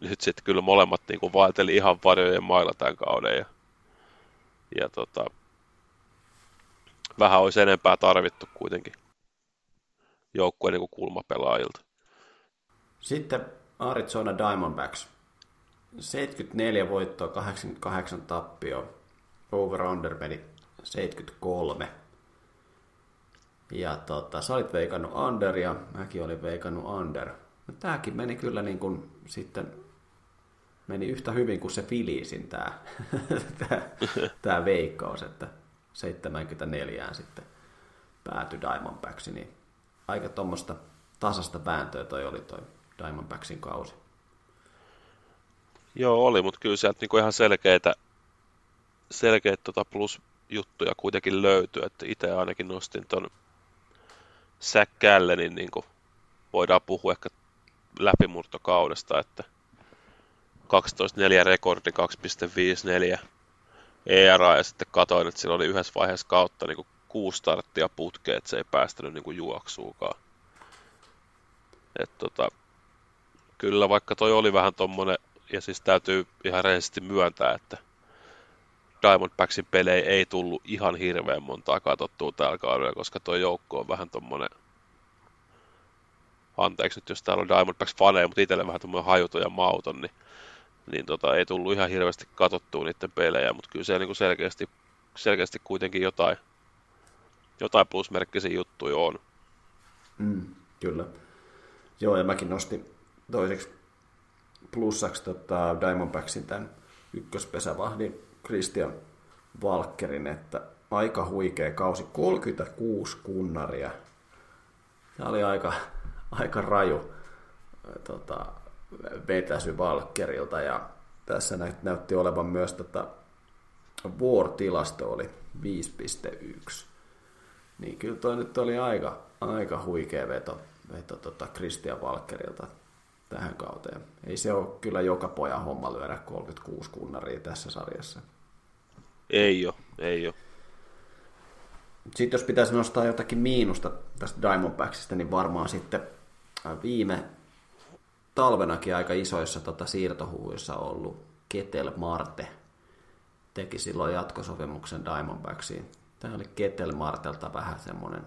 nyt sitten kyllä molemmat niin kuin vaelteli ihan varjojen mailla tämän kauden. Ja, ja tota, vähän olisi enempää tarvittu kuitenkin joukkueen niin kulmapelaajilta. Sitten Arizona Diamondbacks. 74 voittoa, 88 tappio. Over-under meni 73. Ja tota, sä olit veikannut under ja mäkin olin veikannut under. No, tääkin meni kyllä niin kuin sitten meni yhtä hyvin kuin se Filiisin tämä, tämä, tämä veikkaus, että 74 sitten päätyi Diamondbacksiin, niin aika tuommoista tasasta vääntöä toi oli toi Diamondbacksin kausi. Joo, oli, mutta kyllä sieltä niinku ihan selkeitä, selkeitä tota plus-juttuja kuitenkin löytyy, että itse ainakin nostin ton säkkäälle, niin, niin kuin voidaan puhua ehkä läpimurtokaudesta, että 12-4 rekordi, 2.54 ERA ja sitten katoin, että sillä oli yhdessä vaiheessa kautta niin kuin kuusi starttia putkeen, että se ei päästänyt niin kuin juoksuukaan. Et tota, kyllä vaikka toi oli vähän tommonen, ja siis täytyy ihan rehellisesti myöntää, että Diamondbacksin pelejä ei tullut ihan hirveän montaa katsottua tällä kaudella, koska tuo joukko on vähän tommonen, anteeksi nyt jos täällä on Diamondbacks faneja, mutta itselle vähän tommonen hajuton ja mauton, niin, niin tota, ei tullut ihan hirveästi katsottua niiden pelejä, mutta kyllä se niin selkeästi, selkeästi kuitenkin jotain, jotain plusmerkkisiä juttuja on. Mm, kyllä. Joo, ja mäkin nostin toiseksi plussaksi tota Diamondbacksin tämän ykköspesävahdin Christian Valkkerin, että aika huikea kausi, 36 kunnaria. Tämä oli aika, aika raju tota, vetäsy Valkkerilta ja tässä näytti olevan myös tota, War-tilasto oli 5.1. Niin kyllä toi nyt oli aika, aika huikea veto, veto tota Christian Valkkerilta tähän kauteen. Ei se ole kyllä joka pojan homma lyödä 36 kunnaria tässä sarjassa. Ei ole, ei ole. Sitten jos pitäisi nostaa jotakin miinusta tästä Diamondbacksista, niin varmaan sitten äh, viime talvenakin aika isoissa tota, siirtohuvuissa ollut Ketel Marte teki silloin jatkosopimuksen Diamondbacksiin. Tämä oli Ketel Martelta vähän semmoinen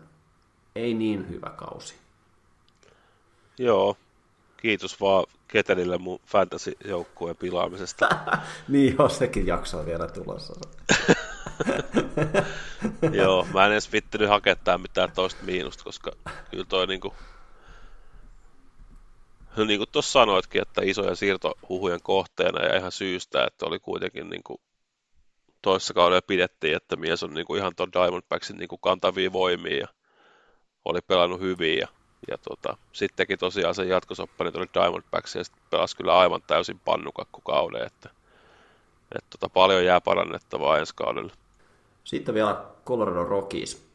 ei niin hyvä kausi. Joo, kiitos vaan Ketelille mun fantasy-joukkueen pilaamisesta. niin, jos sekin jakso on vielä tulossa. Joo, mä en edes vittinyt hakea mitään toista miinusta, koska kyllä toi niinku, niin kuin tuossa sanoitkin, että isoja siirtohuhujen kohteena ja ihan syystä, että oli kuitenkin niin kuin toissa kaudella pidettiin, että mies on niin kuin ihan tuon Diamondbacksin niin kuin kantavia voimia ja oli pelannut hyvin ja, ja tota, sittenkin tosiaan se jatkosoppani tuli Diamondbacks ja sitten pelasi kyllä aivan täysin pannukakku kauden, että, että tota, paljon jää parannettavaa ensi kaudella. Sitten vielä Colorado Rockies.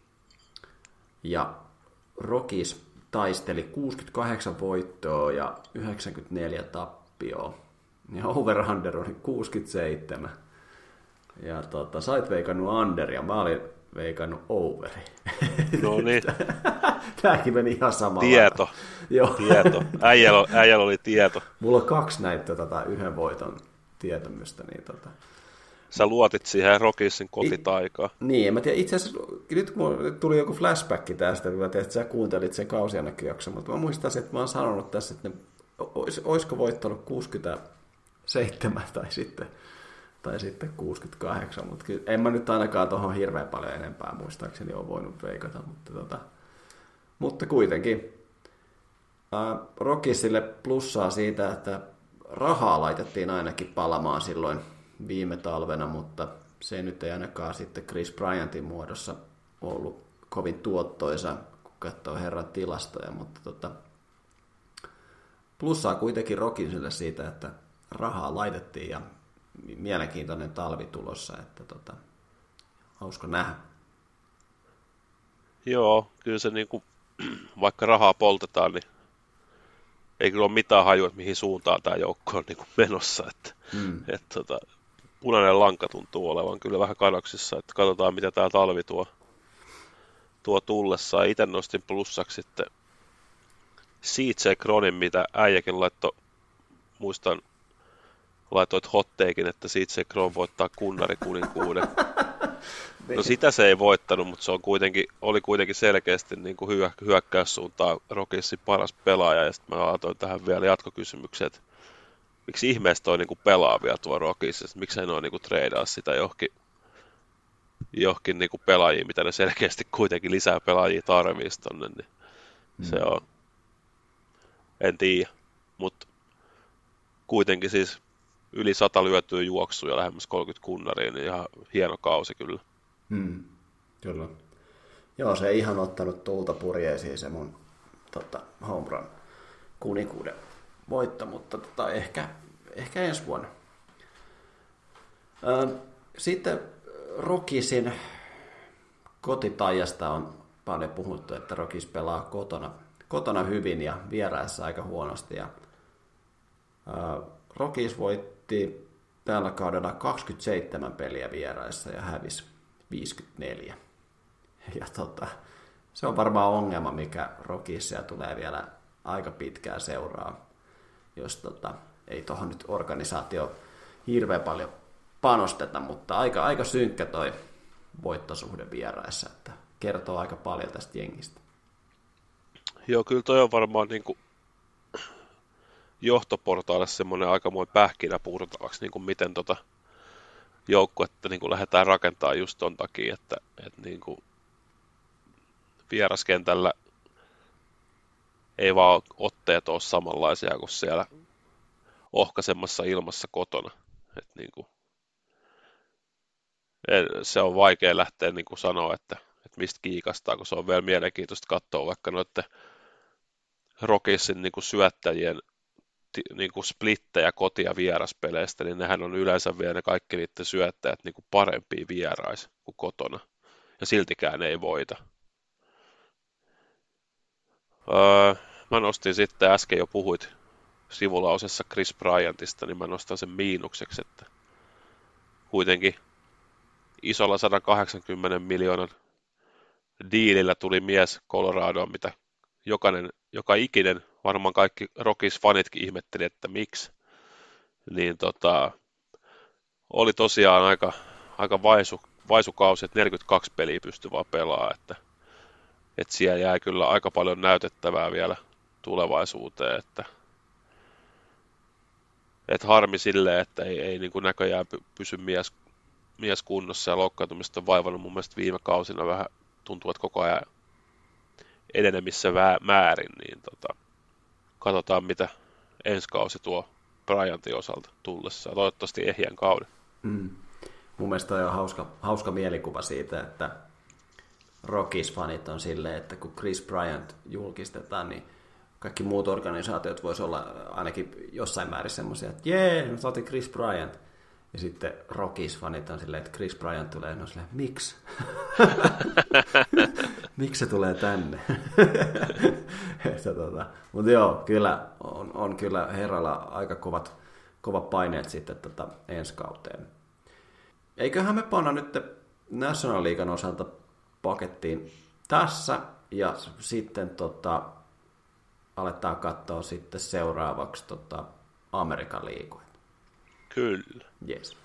Ja Rockies taisteli 68 voittoa ja 94 tappioa. Ja over-under oli 67. Ja tota, sait veikannut under ja mä olin veikannut overi. No niin. Tämäkin meni ihan samalla. Tieto. Joo. Tieto. Äijällä, äijällä oli tieto. Mulla on kaksi näitä tota, yhden voiton tietämystä. Niin tota... Sä luotit siihen Rockisin kotitaikaan. I, niin, mä tiedän, itse asiassa nyt kun tuli joku flashback tästä, kun mä tein, että sä kuuntelit sen kausiannakkijakson, mutta mä muistan, että mä oon sanonut tässä, että ne, olis, olisiko voittanut 67 tai sitten, tai sitten 68, mutta kyllä, en mä nyt ainakaan tuohon hirveän paljon enempää muistaakseni ole voinut veikata, mutta, tota, mutta kuitenkin. Ää, Rockisille plussaa siitä, että rahaa laitettiin ainakin palamaan silloin viime talvena, mutta se nyt ei ainakaan sitten Chris Bryantin muodossa ollut kovin tuottoisa, kun katsoo herran tilastoja, mutta tota, plussaa kuitenkin Rokinsille siitä, että rahaa laitettiin ja mielenkiintoinen talvi tulossa, että tota, hauska nähdä. Joo, kyllä se niinku, vaikka rahaa poltetaan, niin ei kyllä ole mitään hajua, että mihin suuntaan tämä joukko on niinku menossa. Että, mm. et, tota, punainen lanka tuntuu olevan kyllä vähän kadoksissa, että katsotaan mitä tämä talvi tuo, tuo tullessaan. Itse nostin plussaksi sitten CJ Kronin, mitä äijäkin laittoi, muistan, laitoit hotteikin, että CJ Kron voittaa kunnari kuninkuuden. No sitä se ei voittanut, mutta se on kuitenkin, oli kuitenkin selkeästi niin kuin hyö, hyökkäyssuuntaan Rokissin paras pelaaja, ja sitten mä laitoin tähän vielä jatkokysymykset, miksi ihmeessä toi niinku pelaa vielä tuo Rockissa, miksi ne on niinku treidaa sitä johonkin, johonkin niinku pelaajia, mitä ne selkeästi kuitenkin lisää pelaajia tarvii tonne, niin mm. se on, en tiedä, mutta kuitenkin siis yli sata lyötyä juoksuja lähemmäs 30 kunnariin, niin ihan hieno kausi kyllä. Hmm. Kyllä. Joo, se ei ihan ottanut tuulta purjeisiin se mun tota, home run kunikuuden voitto, mutta tota, ehkä, ehkä ensi vuonna. Sitten Rokisin kotitajasta on paljon puhuttu, että Rokis pelaa kotona, kotona hyvin ja vieraissa aika huonosti. Ja, Rokis voitti tällä kaudella 27 peliä vieraissa ja hävisi 54. Ja tota, se on varmaan ongelma, mikä Rokissa tulee vielä aika pitkään seuraa jos tota, ei tuohon nyt organisaatio hirveän paljon panosteta, mutta aika, aika synkkä toi voittosuhde vieraissa, että kertoo aika paljon tästä jengistä. Joo, kyllä toi on varmaan niin kuin johtoportaalle semmoinen aikamoinen pähkinä purtavaksi, niin kuin miten tota joukkuetta niin kuin lähdetään rakentamaan just ton takia, että, että niin kuin vieraskentällä ei vaan otteet ole samanlaisia kuin siellä ohkaisemmassa ilmassa kotona. Et niin kuin, se on vaikea lähteä niin kuin sanoa, että, että mistä kiikastaa, kun se on vielä mielenkiintoista katsoa vaikka noiden Rockisin niin kuin syöttäjien niin kuin splittejä koti- ja vieraspeleistä, niin nehän on yleensä vielä ne kaikki niiden syöttäjät niin kuin parempia vierais kuin kotona. Ja siltikään ei voita. Öö, mä nostin sitten, äsken jo puhuit sivulausessa Chris Bryantista, niin mä nostan sen miinukseksi, että kuitenkin isolla 180 miljoonan diilillä tuli mies Coloradoon, mitä jokainen, joka ikinen, varmaan kaikki Rockies-fanitkin ihmetteli, että miksi. Niin tota, oli tosiaan aika, aika vaisu, vaisukausi, että 42 peliä pystyi vaan pelaamaan, että, että siellä jää kyllä aika paljon näytettävää vielä tulevaisuuteen, että, että harmi silleen, että ei, ei niin kuin näköjään pysy mies, mies kunnossa ja loukkaantumista on vaivannut mun mielestä viime kausina vähän tuntuu, että koko ajan edenemissä määrin, niin tota, katsotaan mitä ensi kausi tuo Bryantin osalta tullessa. Toivottavasti ehjän kauden. Mm. Mun mielestä on hauska, hauska mielikuva siitä, että Rockies-fanit on silleen, että kun Chris Bryant julkistetaan, niin kaikki muut organisaatiot voisi olla ainakin jossain määrin semmoisia, että jee, mä saatiin Chris Bryant. Ja sitten Rockies-fanit on silleen, että Chris Bryant tulee, no silleen, miksi? miksi se tulee tänne? että, tota, mutta joo, kyllä on, on kyllä herralla aika kovat, kovat paineet sitten tota ensi kauteen. Eiköhän me panna nyt National Leaguean osalta pakettiin tässä ja sitten tota, aletaan katsoa sitten seuraavaksi tota Amerikan liikoja. Kyllä. Yes.